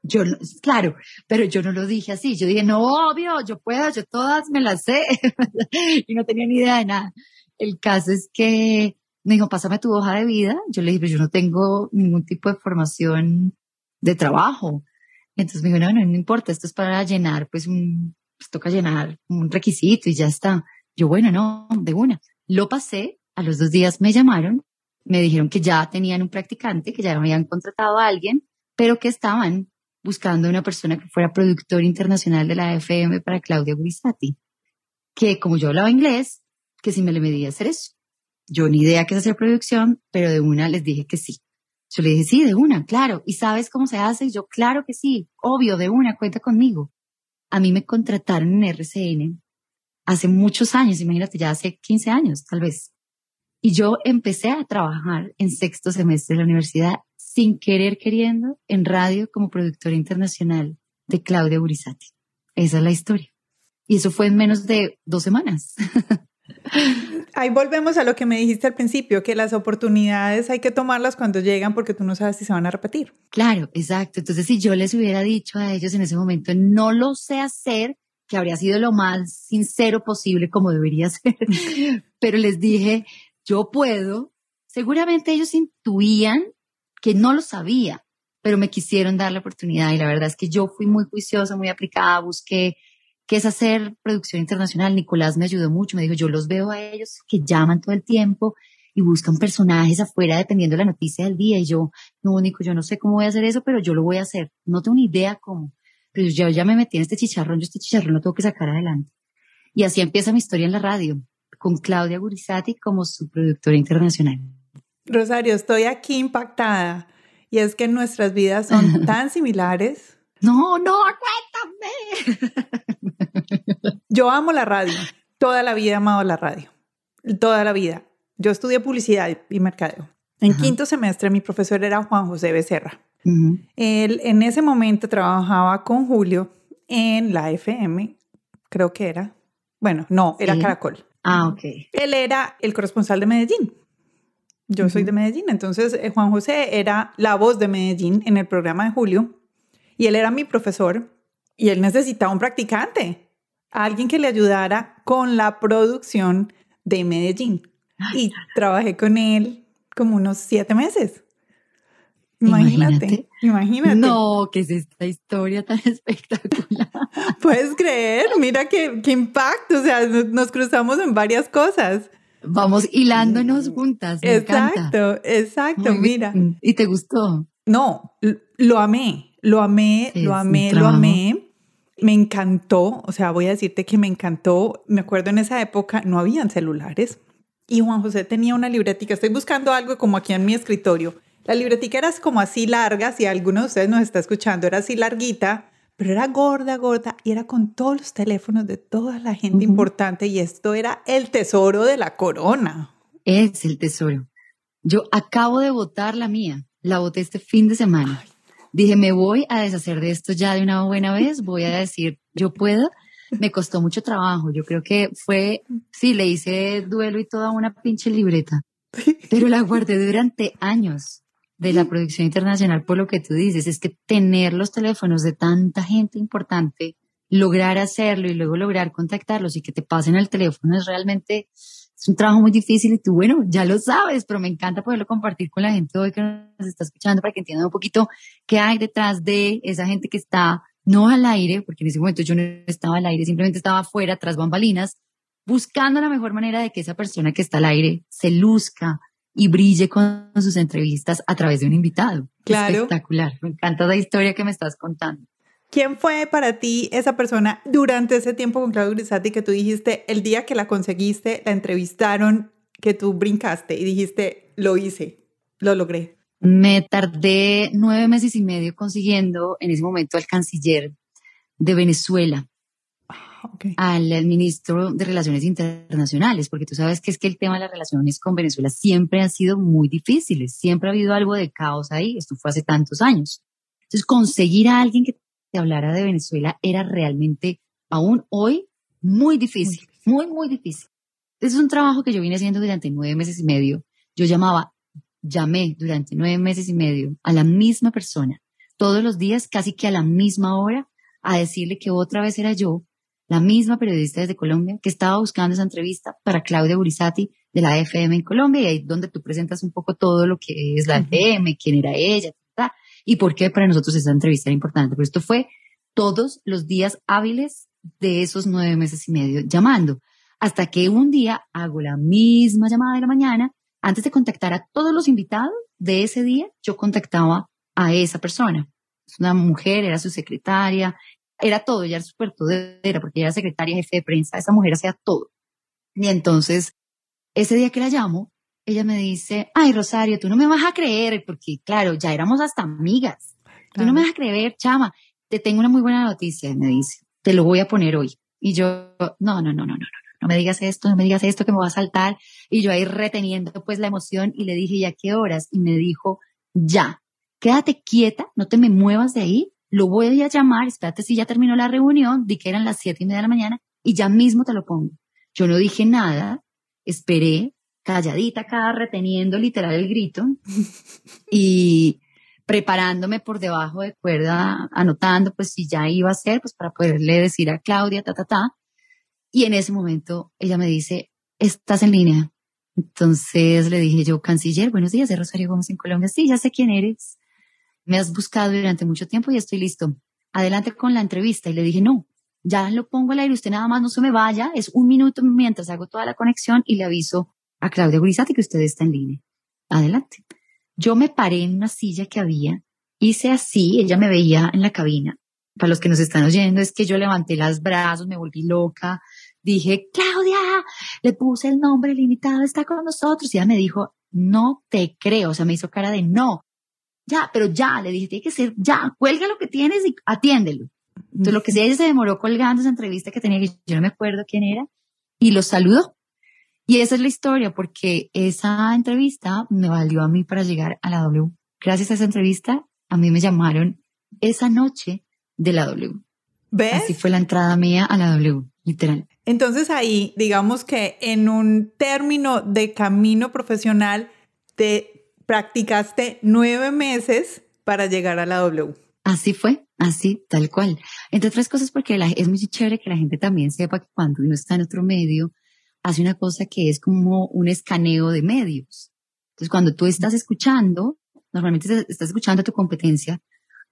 Yo, claro, pero yo no lo dije así. Yo dije, no, obvio, yo puedo, yo todas me las sé. y no tenía ni idea de nada. El caso es que me dijo, pásame tu hoja de vida. Yo le dije, pero yo no tengo ningún tipo de formación de trabajo. Entonces me dijo, no, no, no importa, esto es para llenar, pues, un, pues toca llenar un requisito y ya está. Yo, bueno, no, de una. Lo pasé, a los dos días me llamaron, me dijeron que ya tenían un practicante, que ya habían contratado a alguien, pero que estaban buscando una persona que fuera productor internacional de la FM para Claudia Guisati, que como yo hablaba inglés, que si me le medía hacer eso. Yo ni idea qué es hacer producción, pero de una les dije que sí. Yo le dije, sí, de una, claro. ¿Y sabes cómo se hace? yo, claro que sí, obvio, de una, cuenta conmigo. A mí me contrataron en RCN hace muchos años, imagínate, ya hace 15 años, tal vez. Y yo empecé a trabajar en sexto semestre de la universidad sin querer queriendo en radio como productora internacional de Claudia Burizati. Esa es la historia. Y eso fue en menos de dos semanas. Ahí volvemos a lo que me dijiste al principio, que las oportunidades hay que tomarlas cuando llegan porque tú no sabes si se van a repetir. Claro, exacto. Entonces, si yo les hubiera dicho a ellos en ese momento, no lo sé hacer, que habría sido lo más sincero posible como debería ser, pero les dije, yo puedo, seguramente ellos intuían que no lo sabía, pero me quisieron dar la oportunidad y la verdad es que yo fui muy juiciosa, muy aplicada, busqué que es hacer producción internacional. Nicolás me ayudó mucho, me dijo, yo los veo a ellos que llaman todo el tiempo y buscan personajes afuera dependiendo de la noticia del día. Y yo, no, Nico, yo no sé cómo voy a hacer eso, pero yo lo voy a hacer. No tengo ni idea cómo. Pero yo ya me metí en este chicharrón, yo este chicharrón lo tengo que sacar adelante. Y así empieza mi historia en la radio, con Claudia Gurizati como su productora internacional. Rosario, estoy aquí impactada. Y es que nuestras vidas son tan similares. No, no, cuéntame. Yo amo la radio. Toda la vida he amado la radio. Toda la vida. Yo estudié publicidad y mercadeo. En quinto semestre mi profesor era Juan José Becerra. Él en ese momento trabajaba con Julio en la FM, creo que era. Bueno, no, era Caracol. Ah, ok. Él era el corresponsal de Medellín. Yo soy de Medellín, entonces eh, Juan José era la voz de Medellín en el programa de Julio y él era mi profesor y él necesitaba un practicante, alguien que le ayudara con la producción de Medellín. Y trabajé con él como unos siete meses. Imagínate, imagínate. No, que es esta historia tan espectacular. Puedes creer, mira qué, qué impacto, o sea, nos cruzamos en varias cosas. Vamos hilándonos juntas. Me exacto, exacto, mira. ¿Y te gustó? No, lo amé, lo amé, lo amé, lo amé. Me encantó, o sea, voy a decirte que me encantó. Me acuerdo en esa época no habían celulares y Juan José tenía una libretica. Estoy buscando algo como aquí en mi escritorio. La libretica era como así larga, si alguno de ustedes nos está escuchando, era así larguita, pero era gorda, gorda y era con todos los teléfonos de toda la gente importante y esto era el tesoro de la corona. Es el tesoro. Yo acabo de votar la mía, la voté este fin de semana. Dije, me voy a deshacer de esto ya de una buena vez, voy a decir, yo puedo. Me costó mucho trabajo, yo creo que fue, sí, le hice duelo y toda una pinche libreta, pero la guardé durante años de la producción internacional por lo que tú dices, es que tener los teléfonos de tanta gente importante, lograr hacerlo y luego lograr contactarlos y que te pasen al teléfono es realmente es un trabajo muy difícil y tú, bueno, ya lo sabes, pero me encanta poderlo compartir con la gente hoy que nos está escuchando para que entiendan un poquito qué hay detrás de esa gente que está no al aire, porque en ese momento yo no estaba al aire, simplemente estaba afuera, tras bambalinas, buscando la mejor manera de que esa persona que está al aire se luzca, y brille con sus entrevistas a través de un invitado. Claro. Espectacular. Me encanta la historia que me estás contando. ¿Quién fue para ti esa persona durante ese tiempo con Claudio Grisati que tú dijiste, el día que la conseguiste, la entrevistaron, que tú brincaste y dijiste, lo hice, lo logré? Me tardé nueve meses y medio consiguiendo en ese momento al canciller de Venezuela, al, ministro de Relaciones Internacionales, porque tú sabes que es que el tema de las relaciones con Venezuela siempre han sido muy difíciles, siempre ha habido algo de caos ahí, esto fue hace tantos años. Entonces, conseguir a alguien que te hablara de Venezuela era realmente, aún hoy, muy difícil, muy, muy difícil. es un trabajo que yo vine haciendo durante nueve meses y medio. Yo llamaba, llamé durante nueve meses y medio a la misma persona, todos los días, casi que a la misma hora, a decirle que otra vez era yo la misma periodista desde Colombia que estaba buscando esa entrevista para Claudia Burizati de la FM en Colombia y ahí donde tú presentas un poco todo lo que es la FM, quién era ella, y por qué para nosotros esa entrevista era importante. Pero esto fue todos los días hábiles de esos nueve meses y medio llamando, hasta que un día hago la misma llamada de la mañana, antes de contactar a todos los invitados de ese día, yo contactaba a esa persona. Es una mujer, era su secretaria, era todo, ella era súper era porque ella era secretaria, jefe de prensa, esa mujer hacía todo. Y entonces, ese día que la llamo, ella me dice, ay, Rosario, tú no me vas a creer, porque claro, ya éramos hasta amigas. Tú no me vas a creer, chama, te tengo una muy buena noticia, me dice, te lo voy a poner hoy. Y yo, no, no, no, no, no, no, no me digas esto, no me digas esto que me va a saltar. Y yo ahí reteniendo pues la emoción y le dije, ¿ya qué horas? Y me dijo, ya, quédate quieta, no te me muevas de ahí, lo voy a llamar, espérate si ya terminó la reunión, di que eran las siete y media de la mañana y ya mismo te lo pongo. Yo no dije nada, esperé, calladita acá, reteniendo literal el grito y preparándome por debajo de cuerda, anotando pues si ya iba a ser, pues para poderle decir a Claudia, ta, ta, ta. Y en ese momento ella me dice, estás en línea. Entonces le dije yo, canciller, buenos días, de Rosario Gómez en Colombia. Sí, ya sé quién eres me has buscado durante mucho tiempo y estoy listo. Adelante con la entrevista. Y le dije, no, ya lo pongo al aire, usted nada más no se me vaya, es un minuto mientras hago toda la conexión y le aviso a Claudia Gurizati que usted está en línea. Adelante. Yo me paré en una silla que había, hice así, ella me veía en la cabina. Para los que nos están oyendo, es que yo levanté los brazos, me volví loca, dije, Claudia, le puse el nombre, el invitado está con nosotros. Y ella me dijo, no te creo, o sea, me hizo cara de no ya, pero ya, le dije, tiene que ser ya, cuelga lo que tienes y atiéndelo. Entonces, lo que sea, ella se demoró colgando esa entrevista que tenía, yo no me acuerdo quién era, y lo saludó. Y esa es la historia, porque esa entrevista me valió a mí para llegar a la W. Gracias a esa entrevista, a mí me llamaron esa noche de la W. ¿Ves? Así fue la entrada mía a la W, literal. Entonces ahí, digamos que en un término de camino profesional, te practicaste nueve meses para llegar a la W. Así fue, así, tal cual. Entre otras cosas, porque es muy chévere que la gente también sepa que cuando uno está en otro medio, hace una cosa que es como un escaneo de medios. Entonces, cuando tú estás escuchando normalmente estás escuchando a tu competencia,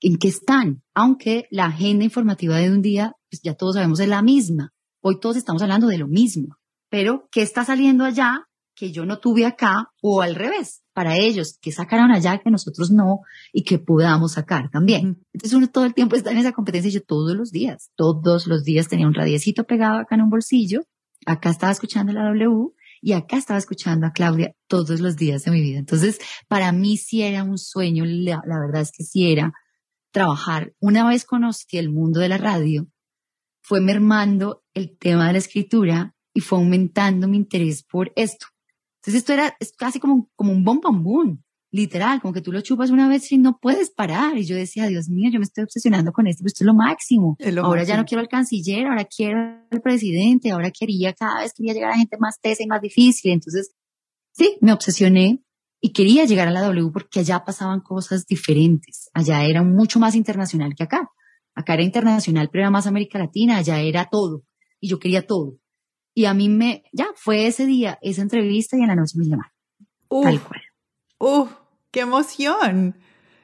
¿en qué están? Aunque la agenda informativa de un día, pues ya todos sabemos es la misma. Hoy todos estamos hablando de lo mismo. Pero, ¿qué está saliendo allá que yo no tuve acá? O al revés, para ellos, que sacaron allá que nosotros no y que podamos sacar también. Entonces uno todo el tiempo está en esa competencia y yo todos los días, todos los días tenía un radiecito pegado acá en un bolsillo, acá estaba escuchando la W y acá estaba escuchando a Claudia todos los días de mi vida. Entonces, para mí sí era un sueño, la, la verdad es que sí era trabajar. Una vez conocí el mundo de la radio, fue mermando el tema de la escritura y fue aumentando mi interés por esto. Entonces esto era es casi como, como un boom, literal, como que tú lo chupas una vez y no puedes parar. Y yo decía, Dios mío, yo me estoy obsesionando con esto, pues esto es lo máximo. ahora ya no quiero al canciller, ahora quiero al presidente, ahora quería, cada vez quería llegar a gente más tesa y más difícil. Entonces, sí, me obsesioné y quería llegar a la W porque allá pasaban cosas diferentes. Allá era mucho más internacional que acá. Acá era internacional, pero era más América Latina, allá era todo. Y yo quería todo. Y a mí me, ya, fue ese día, esa entrevista y en la noche me llamaron. tal cual. ¡Uf! ¡Qué emoción!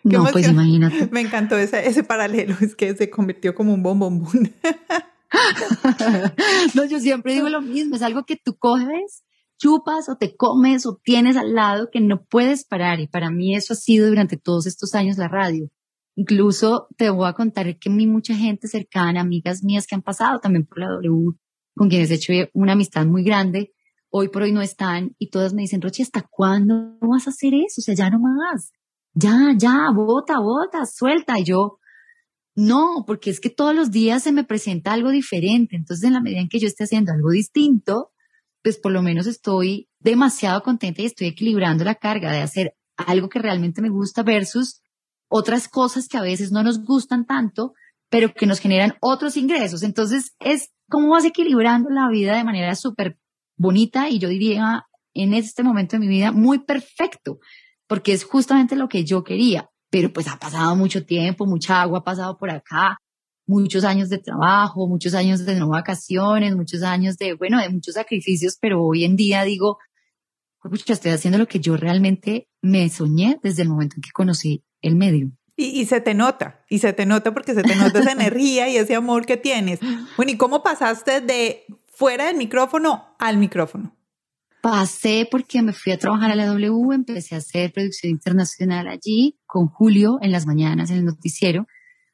¿Qué no, pues imagínate. Me encantó ese, ese paralelo, es que se convirtió como un bombombón. no, yo siempre digo lo mismo, es algo que tú coges, chupas o te comes o tienes al lado que no puedes parar. Y para mí eso ha sido durante todos estos años la radio. Incluso te voy a contar que mi mucha gente cercana, amigas mías que han pasado también por la W, con quienes he hecho una amistad muy grande, hoy por hoy no están y todas me dicen, Rochi, ¿hasta cuándo vas a hacer eso? O sea, ya no más. Ya, ya, bota, bota, suelta. Y yo, no, porque es que todos los días se me presenta algo diferente. Entonces, en la medida en que yo esté haciendo algo distinto, pues por lo menos estoy demasiado contenta y estoy equilibrando la carga de hacer algo que realmente me gusta versus otras cosas que a veces no nos gustan tanto, pero que nos generan otros ingresos. Entonces, es cómo vas equilibrando la vida de manera súper bonita y yo diría en este momento de mi vida muy perfecto, porque es justamente lo que yo quería. Pero pues ha pasado mucho tiempo, mucha agua ha pasado por acá, muchos años de trabajo, muchos años de no vacaciones, muchos años de, bueno, de muchos sacrificios, pero hoy en día digo, pucha, estoy haciendo lo que yo realmente me soñé desde el momento en que conocí el medio. Y, se te nota, y se te nota porque se te nota esa energía y ese amor que tienes. Bueno, ¿y cómo pasaste de fuera del micrófono al micrófono? Pasé porque me fui a trabajar a la W, empecé a hacer producción internacional allí con Julio en las mañanas en el noticiero.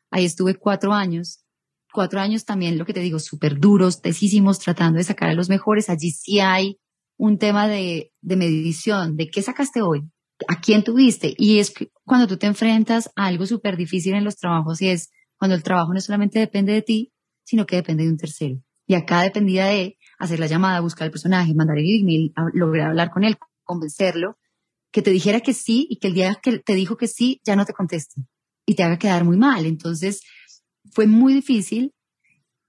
Ahí estuve cuatro años. Cuatro años también, lo que te digo, súper duros, tesísimos, tratando de sacar a los mejores. Allí sí hay un tema de, de medición, de qué sacaste hoy, a quién tuviste. Y es cuando tú te enfrentas a algo súper difícil en los trabajos y es cuando el trabajo no solamente depende de ti, sino que depende de un tercero. Y acá dependía de hacer la llamada, buscar el personaje, mandar el email, lograr hablar con él, convencerlo, que te dijera que sí y que el día que te dijo que sí ya no te conteste y te haga quedar muy mal. Entonces fue muy difícil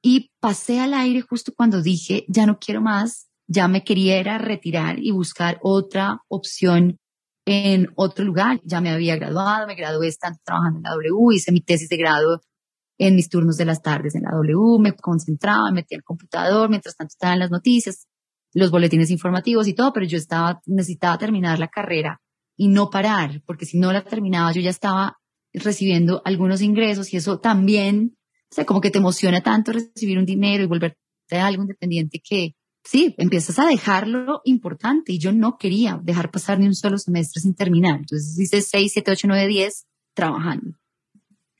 y pasé al aire justo cuando dije ya no quiero más, ya me quería retirar y buscar otra opción en otro lugar. Ya me había graduado, me gradué estando trabajando en la W, hice mi tesis de grado en mis turnos de las tardes en la W, me concentraba, me metía al computador, mientras tanto estaban las noticias, los boletines informativos y todo, pero yo estaba, necesitaba terminar la carrera y no parar, porque si no la terminaba yo ya estaba recibiendo algunos ingresos y eso también, o sea, como que te emociona tanto recibir un dinero y volverte algo independiente que, sí, empiezas a dejarlo importante y yo no quería dejar pasar ni un solo semestre sin terminar. Entonces hice 6, 7, 8, 9, 10 trabajando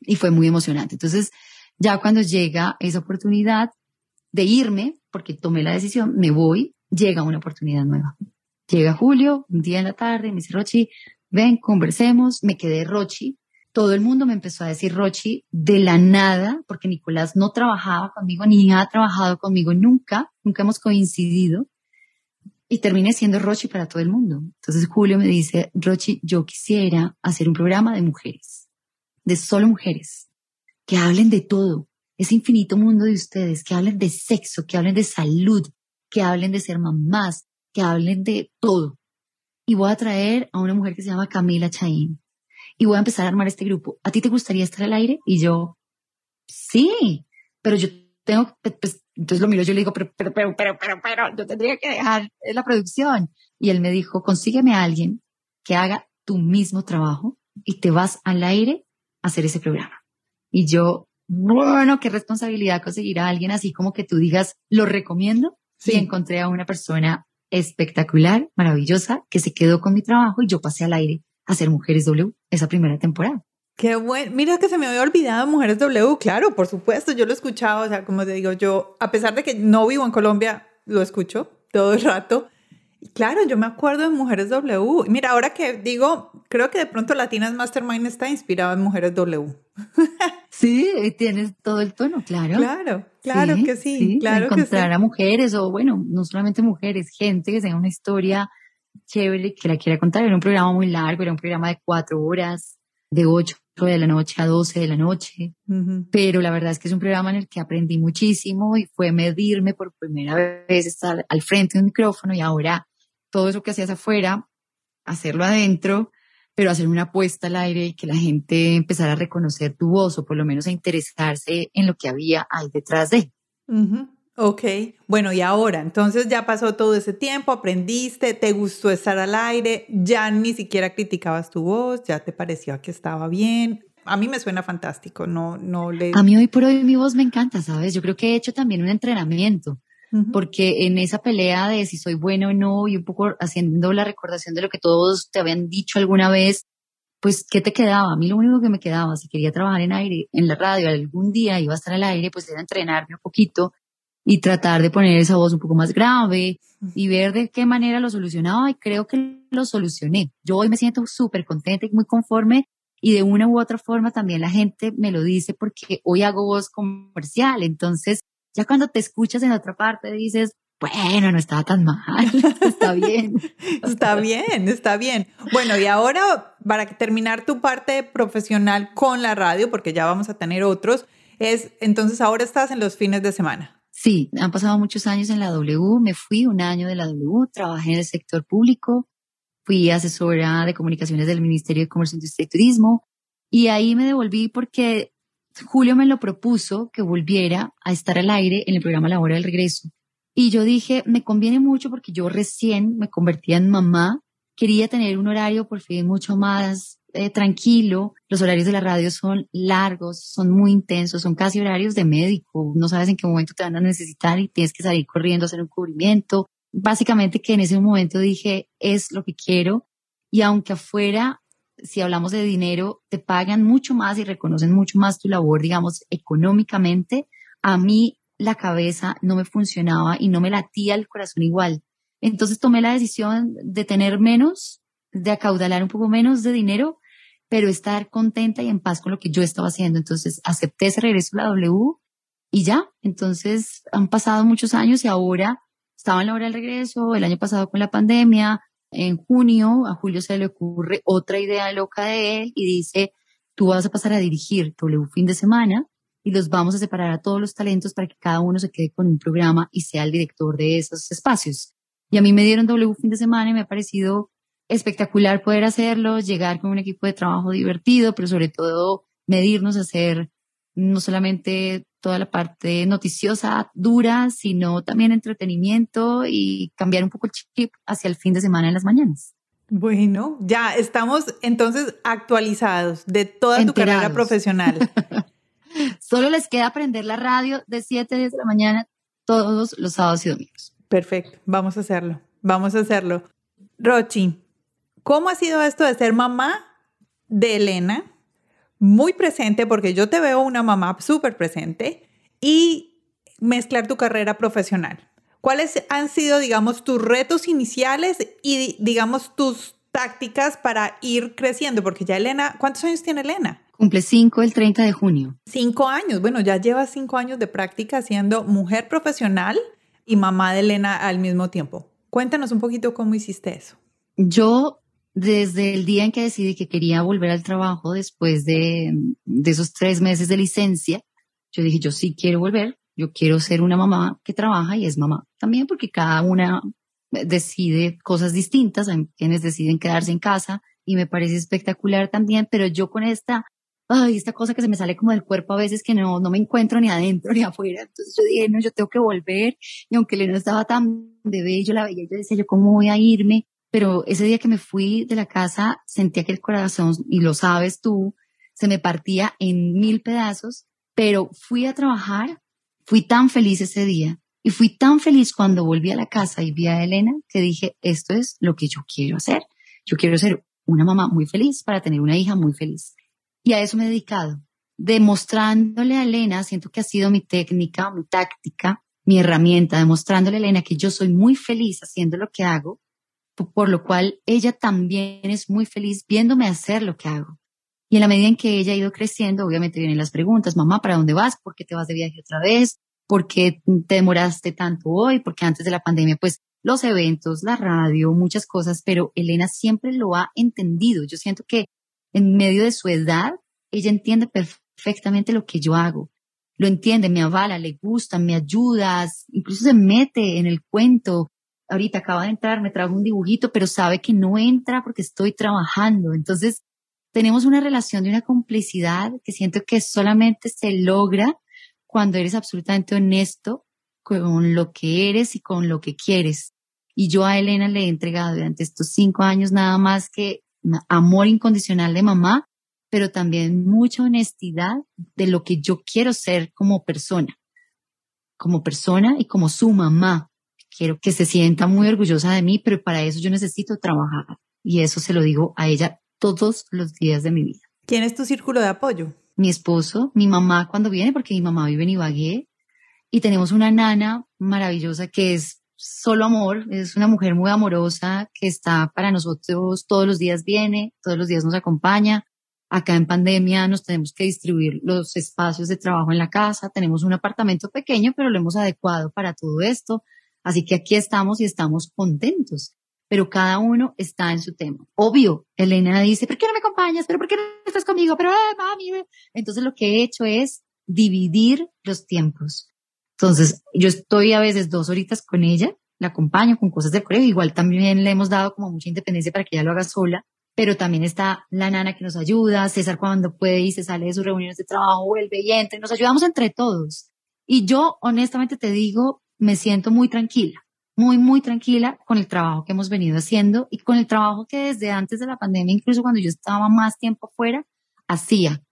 y fue muy emocionante. Entonces ya cuando llega esa oportunidad de irme, porque tomé la decisión, me voy, llega una oportunidad nueva. Llega Julio, un día en la tarde, me dice, Rochi, ven, conversemos, me quedé Rochi, todo el mundo me empezó a decir Rochi de la nada, porque Nicolás no trabajaba conmigo, ni ha trabajado conmigo nunca, nunca hemos coincidido. Y terminé siendo Rochi para todo el mundo. Entonces Julio me dice, Rochi, yo quisiera hacer un programa de mujeres, de solo mujeres, que hablen de todo, ese infinito mundo de ustedes, que hablen de sexo, que hablen de salud, que hablen de ser mamás, que hablen de todo. Y voy a traer a una mujer que se llama Camila Chaín y voy a empezar a armar este grupo. ¿A ti te gustaría estar al aire? Y yo, sí, pero yo tengo, pues, entonces lo miro, yo le digo, pero, pero, pero, pero, pero, pero, yo tendría que dejar la producción. Y él me dijo, consígueme a alguien que haga tu mismo trabajo y te vas al aire a hacer ese programa. Y yo, bueno, qué responsabilidad conseguir a alguien así como que tú digas, lo recomiendo. Sí. Y encontré a una persona espectacular, maravillosa, que se quedó con mi trabajo y yo pasé al aire hacer Mujeres W esa primera temporada. Qué bueno. Mira que se me había olvidado Mujeres W. Claro, por supuesto, yo lo he escuchado. O sea, como te digo, yo, a pesar de que no vivo en Colombia, lo escucho todo el rato. claro, yo me acuerdo de Mujeres W. Mira, ahora que digo, creo que de pronto Latinas Mastermind está inspirado en Mujeres W. sí, tienes todo el tono, claro. Claro, claro que sí. claro encontrar a mujeres o, bueno, no solamente mujeres, gente que tenga una historia chévere que la quiera contar. Era un programa muy largo, era un programa de cuatro horas, de ocho de la noche a 12 de la noche, pero la verdad es que es un programa en el que aprendí muchísimo y fue medirme por primera vez estar al frente de un micrófono y ahora todo eso que hacías afuera, hacerlo adentro, pero hacer una apuesta al aire y que la gente empezara a reconocer tu voz o por lo menos a interesarse en lo que había ahí detrás de. Ok, bueno, y ahora, entonces ya pasó todo ese tiempo, aprendiste, te gustó estar al aire, ya ni siquiera criticabas tu voz, ya te pareció que estaba bien. A mí me suena fantástico, no, no le... A mí hoy por hoy mi voz me encanta, ¿sabes? Yo creo que he hecho también un entrenamiento, porque en esa pelea de si soy bueno o no, y un poco haciendo la recordación de lo que todos te habían dicho alguna vez, pues, ¿qué te quedaba? A mí lo único que me quedaba, si quería trabajar en aire, en la radio, algún día iba a estar al aire, pues era entrenarme un poquito y tratar de poner esa voz un poco más grave y ver de qué manera lo solucionaba y creo que lo solucioné. Yo hoy me siento súper contenta y muy conforme y de una u otra forma también la gente me lo dice porque hoy hago voz comercial. Entonces, ya cuando te escuchas en otra parte dices, bueno, no estaba tan mal, está bien. está bien, está bien. Bueno, y ahora para terminar tu parte profesional con la radio, porque ya vamos a tener otros, es entonces ahora estás en los fines de semana. Sí, han pasado muchos años en la W, me fui un año de la W, trabajé en el sector público, fui asesora de comunicaciones del Ministerio de Comercio, Industria y Turismo y ahí me devolví porque Julio me lo propuso que volviera a estar al aire en el programa La Hora del Regreso. Y yo dije, me conviene mucho porque yo recién me convertía en mamá, quería tener un horario por fin mucho más eh, tranquilo. Los horarios de la radio son largos, son muy intensos, son casi horarios de médico. No sabes en qué momento te van a necesitar y tienes que salir corriendo a hacer un cubrimiento. Básicamente que en ese momento dije, es lo que quiero. Y aunque afuera, si hablamos de dinero, te pagan mucho más y reconocen mucho más tu labor, digamos, económicamente, a mí la cabeza no me funcionaba y no me latía el corazón igual. Entonces tomé la decisión de tener menos, de acaudalar un poco menos de dinero pero estar contenta y en paz con lo que yo estaba haciendo. Entonces acepté ese regreso a la W y ya. Entonces han pasado muchos años y ahora estaba en la hora del regreso, el año pasado con la pandemia, en junio a Julio se le ocurre otra idea loca de él y dice, tú vas a pasar a dirigir W fin de semana y los vamos a separar a todos los talentos para que cada uno se quede con un programa y sea el director de esos espacios. Y a mí me dieron W fin de semana y me ha parecido espectacular poder hacerlo, llegar con un equipo de trabajo divertido, pero sobre todo medirnos, hacer no solamente toda la parte noticiosa dura, sino también entretenimiento y cambiar un poco el chip hacia el fin de semana en las mañanas. Bueno, ya estamos entonces actualizados de toda tu carrera profesional. Solo les queda aprender la radio de 7 a 10 de la mañana todos los sábados y domingos. Perfecto, vamos a hacerlo, vamos a hacerlo. Rochi, ¿Cómo ha sido esto de ser mamá de Elena? Muy presente, porque yo te veo una mamá súper presente y mezclar tu carrera profesional. ¿Cuáles han sido, digamos, tus retos iniciales y, digamos, tus tácticas para ir creciendo? Porque ya Elena, ¿cuántos años tiene Elena? Cumple cinco el 30 de junio. Cinco años. Bueno, ya llevas cinco años de práctica siendo mujer profesional y mamá de Elena al mismo tiempo. Cuéntanos un poquito cómo hiciste eso. Yo desde el día en que decidí que quería volver al trabajo después de, esos tres meses de licencia, yo dije, yo sí quiero volver, yo quiero ser una mamá que trabaja y es mamá también porque cada una decide cosas distintas, hay quienes deciden quedarse en casa y me parece espectacular también, pero yo con esta, ay, esta cosa que se me sale como del cuerpo a veces que no, no me encuentro ni adentro ni afuera, entonces yo dije, no, yo tengo que volver y aunque no estaba tan bebé, yo la veía, yo decía, yo cómo voy a irme, pero ese día que me fui de la casa sentía que el corazón, y lo sabes tú, se me partía en mil pedazos, pero fui a trabajar, fui tan feliz ese día y fui tan feliz cuando volví a la casa y vi a Elena que dije, esto es lo que yo quiero hacer. Yo quiero ser una mamá muy feliz para tener una hija muy feliz. Y a eso me he dedicado, demostrándole a Elena, siento que ha sido mi técnica, mi táctica, mi herramienta, demostrándole a Elena que yo soy muy feliz haciendo lo que hago, por lo cual ella también es muy feliz viéndome hacer lo que hago. Y en la medida en que ella ha ido creciendo, obviamente vienen las preguntas, mamá, ¿para dónde vas? ¿Por qué te vas de viaje otra vez? ¿Por qué te demoraste tanto hoy? Porque antes de la pandemia, pues los eventos, la radio, muchas cosas, pero Elena siempre lo ha entendido. Yo siento que en medio de su edad, ella entiende perfectamente lo que yo hago. Lo entiende, me avala, le gusta, me ayuda, incluso se mete en el cuento. Ahorita acaba de entrar, me trajo un dibujito, pero sabe que no entra porque estoy trabajando. Entonces, tenemos una relación de una complicidad que siento que solamente se logra cuando eres absolutamente honesto con lo que eres y con lo que quieres. Y yo a Elena le he entregado durante estos cinco años nada más que amor incondicional de mamá, pero también mucha honestidad de lo que yo quiero ser como persona, como persona y como su mamá. Quiero que se sienta muy orgullosa de mí, pero para eso yo necesito trabajar. Y eso se lo digo a ella todos los días de mi vida. ¿Quién es tu círculo de apoyo? Mi esposo, mi mamá cuando viene, porque mi mamá vive en Ibagué, y tenemos una nana maravillosa que es solo amor, es una mujer muy amorosa que está para nosotros todos los días viene, todos los días nos acompaña. Acá en pandemia nos tenemos que distribuir los espacios de trabajo en la casa. Tenemos un apartamento pequeño, pero lo hemos adecuado para todo esto. Así que aquí estamos y estamos contentos. Pero cada uno está en su tema. Obvio, Elena dice, ¿por qué no me acompañas? ¿Pero por qué no estás conmigo? Pero, eh, mami. Entonces lo que he hecho es dividir los tiempos. Entonces, yo estoy a veces dos horitas con ella, la acompaño con cosas del colegio, igual también le hemos dado como mucha independencia para que ella lo haga sola, pero también está la nana que nos ayuda, César cuando puede y se sale de sus reuniones de trabajo, vuelve y entra, nos ayudamos entre todos. Y yo, honestamente te digo, me siento muy tranquila, muy, muy tranquila con el trabajo que hemos venido haciendo y con el trabajo que desde antes de la pandemia, incluso cuando yo estaba más tiempo fuera, hacía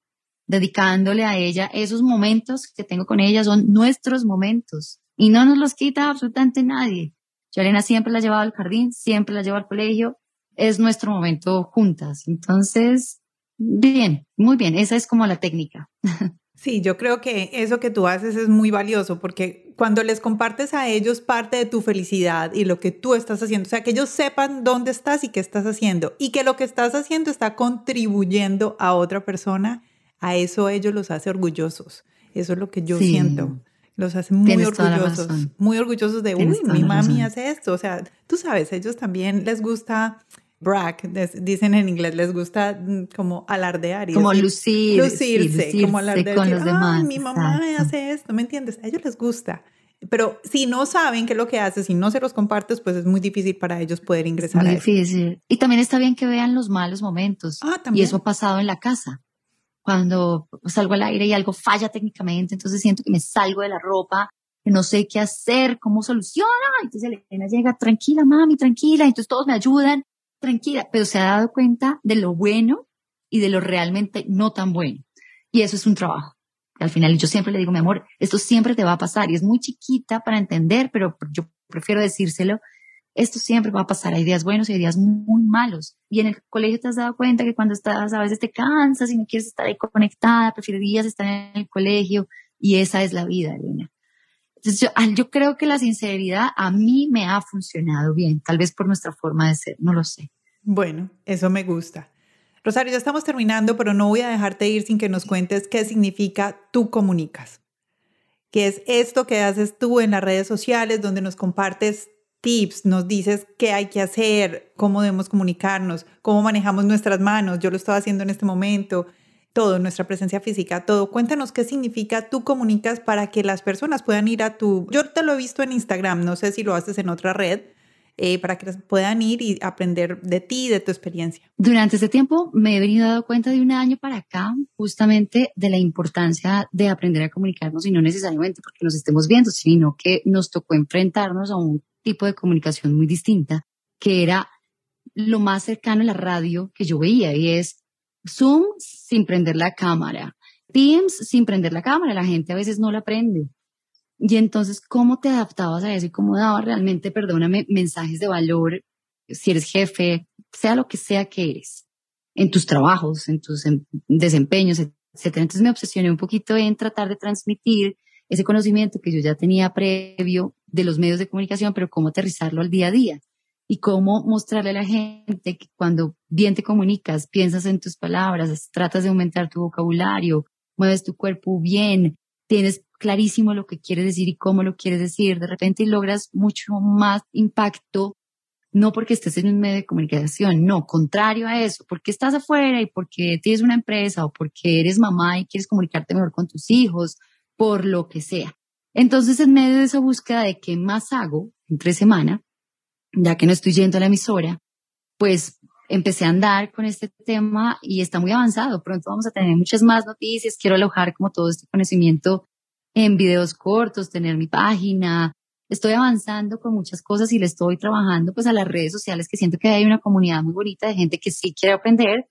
dedicándole a ella esos momentos que tengo con ella, son nuestros momentos y no nos los quita absolutamente nadie. Yo siempre la ha llevado al jardín, siempre la lleva al colegio, es nuestro momento juntas. Entonces, bien, muy bien, esa es como la técnica. Sí, yo creo que eso que tú haces es muy valioso porque cuando les compartes a ellos parte de tu felicidad y lo que tú estás haciendo, o sea, que ellos sepan dónde estás y qué estás haciendo y que lo que estás haciendo está contribuyendo a otra persona, a eso ellos los hace orgullosos. Eso es lo que yo siento. Los hace muy orgullosos, muy orgullosos de, uy, mi mami hace esto. O sea, tú sabes, ellos también les gusta brag, dicen en inglés, les gusta mm, como alardear. Y como lucir, lucirse, como alardear. Con los demás. mi mamá hace esto, ¿me entiendes? A ellos les gusta. Pero si no saben qué es lo que haces, si no se los compartes, pues es muy difícil para ellos poder ingresar a eso. difícil. Y también está bien que vean los malos momentos. Ah, también. Y eso ha pasado en la casa cuando salgo al aire y algo falla técnicamente, entonces siento que me salgo de la ropa, que no sé qué hacer, cómo soluciona. Entonces Elena llega, tranquila, mami, tranquila. Entonces todos me ayudan, tranquila, pero se ha dado cuenta de lo bueno y de lo realmente no tan bueno. Y eso es un trabajo. Al final yo siempre le digo, mi amor, esto siempre te va a pasar y es muy chiquita para entender, pero yo prefiero decírselo esto siempre va a pasar, hay días buenos y hay días muy malos. Y en el colegio te has dado cuenta que cuando estás a veces te cansas y no quieres estar ahí conectada, preferirías estar en el colegio y esa es la vida, Elena. Entonces yo, yo creo que la sinceridad a mí me ha funcionado bien, tal vez por nuestra forma de ser, no lo sé. Bueno, eso me gusta. Rosario, ya estamos terminando, pero no voy a dejarte ir sin que nos cuentes qué significa tú comunicas. ¿Qué es esto que haces tú en las redes sociales donde nos compartes tips, nos dices qué hay que hacer, cómo debemos comunicarnos, cómo manejamos nuestras manos. Yo lo estaba haciendo en este momento, todo, nuestra presencia física, todo. Cuéntanos qué significa tú comunicas para que las personas puedan ir a tu... Yo te lo he visto en Instagram, no sé si lo haces en otra red. Eh, para que puedan ir y aprender de ti, de tu experiencia. Durante este tiempo me he venido dando cuenta de un año para acá, justamente de la importancia de aprender a comunicarnos y no necesariamente porque nos estemos viendo, sino que nos tocó enfrentarnos a un tipo de comunicación muy distinta, que era lo más cercano a la radio que yo veía y es Zoom sin prender la cámara, Teams sin prender la cámara, la gente a veces no la prende. Y entonces, ¿cómo te adaptabas a eso y cómo dabas realmente, perdóname, mensajes de valor, si eres jefe, sea lo que sea que eres, en tus trabajos, en tus em, desempeños, etcétera? Entonces me obsesioné un poquito en tratar de transmitir ese conocimiento que yo ya tenía previo de los medios de comunicación, pero cómo aterrizarlo al día a día y cómo mostrarle a la gente que cuando bien te comunicas, piensas en tus palabras, tratas de aumentar tu vocabulario, mueves tu cuerpo bien, tienes clarísimo lo que quieres decir y cómo lo quieres decir, de repente logras mucho más impacto, no porque estés en un medio de comunicación, no, contrario a eso, porque estás afuera y porque tienes una empresa o porque eres mamá y quieres comunicarte mejor con tus hijos, por lo que sea. Entonces, en medio de esa búsqueda de qué más hago entre semana, ya que no estoy yendo a la emisora, pues empecé a andar con este tema y está muy avanzado. Pronto vamos a tener muchas más noticias. Quiero alojar como todo este conocimiento en videos cortos, tener mi página. Estoy avanzando con muchas cosas y le estoy trabajando pues a las redes sociales que siento que hay una comunidad muy bonita de gente que sí quiere aprender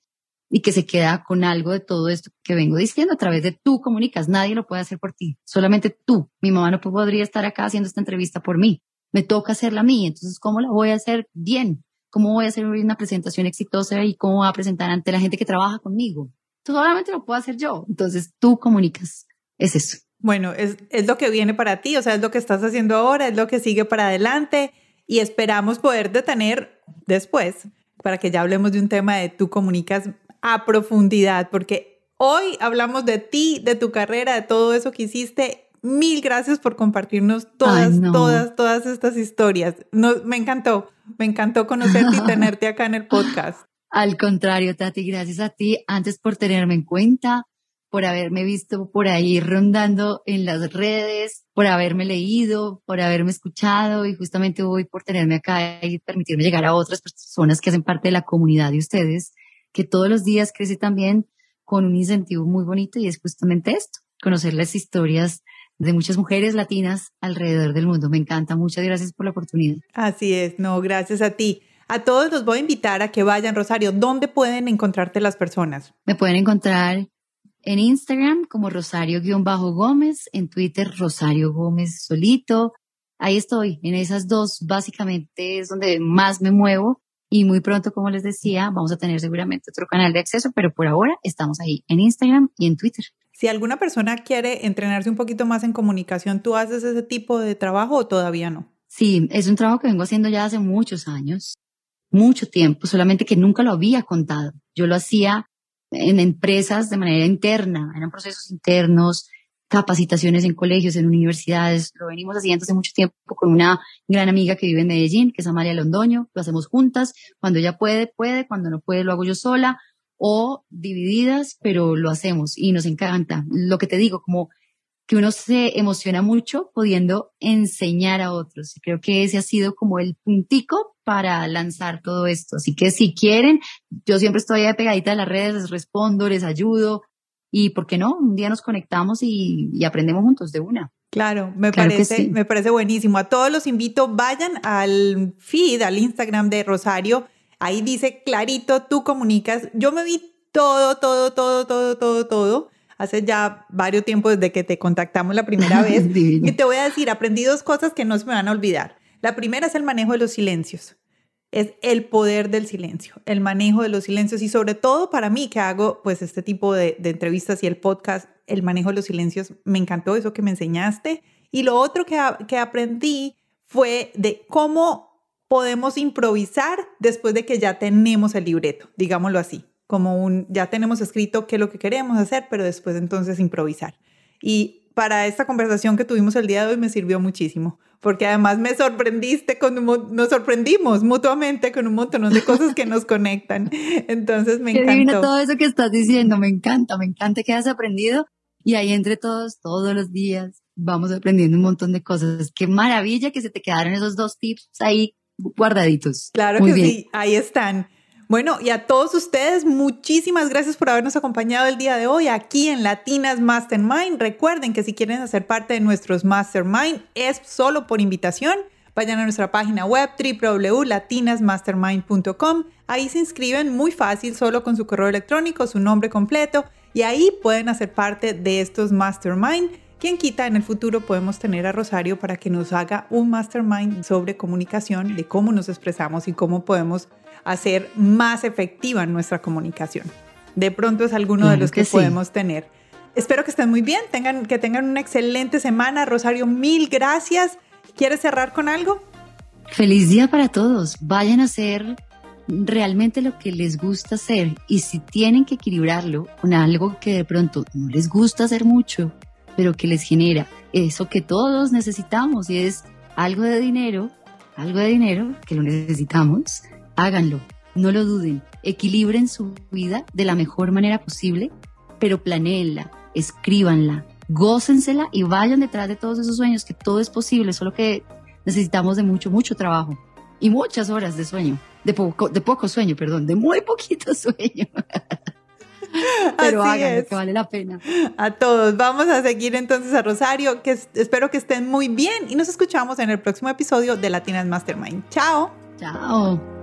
y que se queda con algo de todo esto que vengo diciendo a través de tú comunicas. Nadie lo puede hacer por ti, solamente tú. Mi mamá no podría estar acá haciendo esta entrevista por mí. Me toca hacerla a mí. Entonces, ¿cómo la voy a hacer bien? ¿Cómo voy a hacer una presentación exitosa y cómo voy a presentar ante la gente que trabaja conmigo? Solamente lo puedo hacer yo. Entonces, tú comunicas. Es eso. Bueno, es, es lo que viene para ti, o sea, es lo que estás haciendo ahora, es lo que sigue para adelante y esperamos poder detener después para que ya hablemos de un tema de tú comunicas a profundidad, porque hoy hablamos de ti, de tu carrera, de todo eso que hiciste. Mil gracias por compartirnos todas, todas, todas estas historias. me encantó, me encantó conocerte y tenerte acá en el podcast. Al contrario, Tati, gracias a ti, antes por tenerme en cuenta, por haberme visto por ahí rondando en las redes, por haberme leído, por haberme escuchado y justamente hoy por tenerme acá y permitirme llegar a otras personas que hacen parte de la comunidad de ustedes, que todos los días crece también con un incentivo muy bonito y es justamente esto, conocer las historias de muchas mujeres latinas alrededor del mundo. Me encanta, muchas gracias por la oportunidad. Así es, no, gracias a ti. A todos los voy a invitar a que vayan, Rosario. ¿Dónde pueden encontrarte las personas? Me pueden encontrar en Instagram como Rosario-Gómez, en Twitter Rosario Gómez solito. Ahí estoy, en esas dos básicamente es donde más me muevo y muy pronto, como les decía, vamos a tener seguramente otro canal de acceso, pero por ahora estamos ahí en Instagram y en Twitter. Si alguna persona quiere entrenarse un poquito más en comunicación, ¿tú haces ese tipo de trabajo o todavía no? Sí, es un trabajo que vengo haciendo ya hace muchos años, mucho tiempo, solamente que nunca lo había contado. Yo lo hacía en empresas de manera interna, eran procesos internos, capacitaciones en colegios, en universidades. Lo venimos haciendo hace mucho tiempo con una gran amiga que vive en Medellín, que es Amalia Londoño. Lo hacemos juntas. Cuando ella puede, puede. Cuando no puede, lo hago yo sola o divididas, pero lo hacemos y nos encanta. Lo que te digo, como que uno se emociona mucho pudiendo enseñar a otros. Y creo que ese ha sido como el puntico para lanzar todo esto. Así que si quieren, yo siempre estoy ahí pegadita de las redes, les respondo, les ayudo. Y por qué no, un día nos conectamos y, aprendemos juntos de una. Claro, me parece, me parece buenísimo. A todos los invito, vayan al feed, al Instagram de Rosario. Ahí dice clarito, tú comunicas. Yo me vi todo, todo, todo, todo, todo, todo hace ya varios tiempos desde que te contactamos la primera vez. y te voy a decir, aprendí dos cosas que no se me van a olvidar. La primera es el manejo de los silencios. Es el poder del silencio, el manejo de los silencios y sobre todo para mí que hago pues este tipo de, entrevistas y el podcast, el manejo de los silencios, me encantó eso que me enseñaste. Y lo otro que, que aprendí fue de cómo podemos improvisar después de que ya tenemos el libreto, digámoslo así como un, ya tenemos escrito qué es lo que queremos hacer, pero después entonces improvisar. Y para esta conversación que tuvimos el día de hoy me sirvió muchísimo, porque además me sorprendiste, con nos sorprendimos mutuamente con un montón de cosas que nos conectan. Entonces me encantó. todo eso que estás diciendo, me encanta, me encanta que has aprendido y ahí entre todos, todos los días, vamos aprendiendo un montón de cosas. Qué maravilla que se te quedaron esos dos tips ahí guardaditos. Claro que sí, ahí están. Bueno, y a todos ustedes, muchísimas gracias por habernos acompañado el día de hoy aquí en Latinas Mastermind. Recuerden que si quieren hacer parte de nuestros Mastermind es solo por invitación. vayan a nuestra página web www.latinasmastermind.com. Ahí se inscriben muy fácil, solo con su correo electrónico, su nombre completo, y ahí pueden hacer parte de estos mastermind. Quien quita en el futuro podemos tener a Rosario para que nos haga un mastermind sobre comunicación, de cómo nos expresamos y cómo podemos hacer más efectiva nuestra comunicación. De pronto es alguno de los que, podemos tener. Espero que estén muy bien, tengan, que tengan una excelente semana. Rosario, mil gracias. ¿Quieres cerrar con algo? Feliz día para todos. Vayan a hacer realmente lo que les gusta hacer y si tienen que equilibrarlo con algo que de pronto no les gusta hacer mucho, pero que les genera eso que todos necesitamos y es algo de dinero, algo de dinero que lo necesitamos, háganlo, no lo duden, equilibren su vida de la mejor manera posible, pero planeenla, escríbanla, gócensela y vayan detrás de todos esos sueños, que todo es posible, solo que necesitamos de mucho, mucho trabajo y muchas horas de sueño, de poco, de poco sueño, perdón, de muy poquito sueño. Pero háganlo, que vale la pena. A todos. Vamos a seguir entonces a Rosario, que espero que estén muy bien y nos escuchamos en el próximo episodio de Latinas Mastermind. Chao. Chao.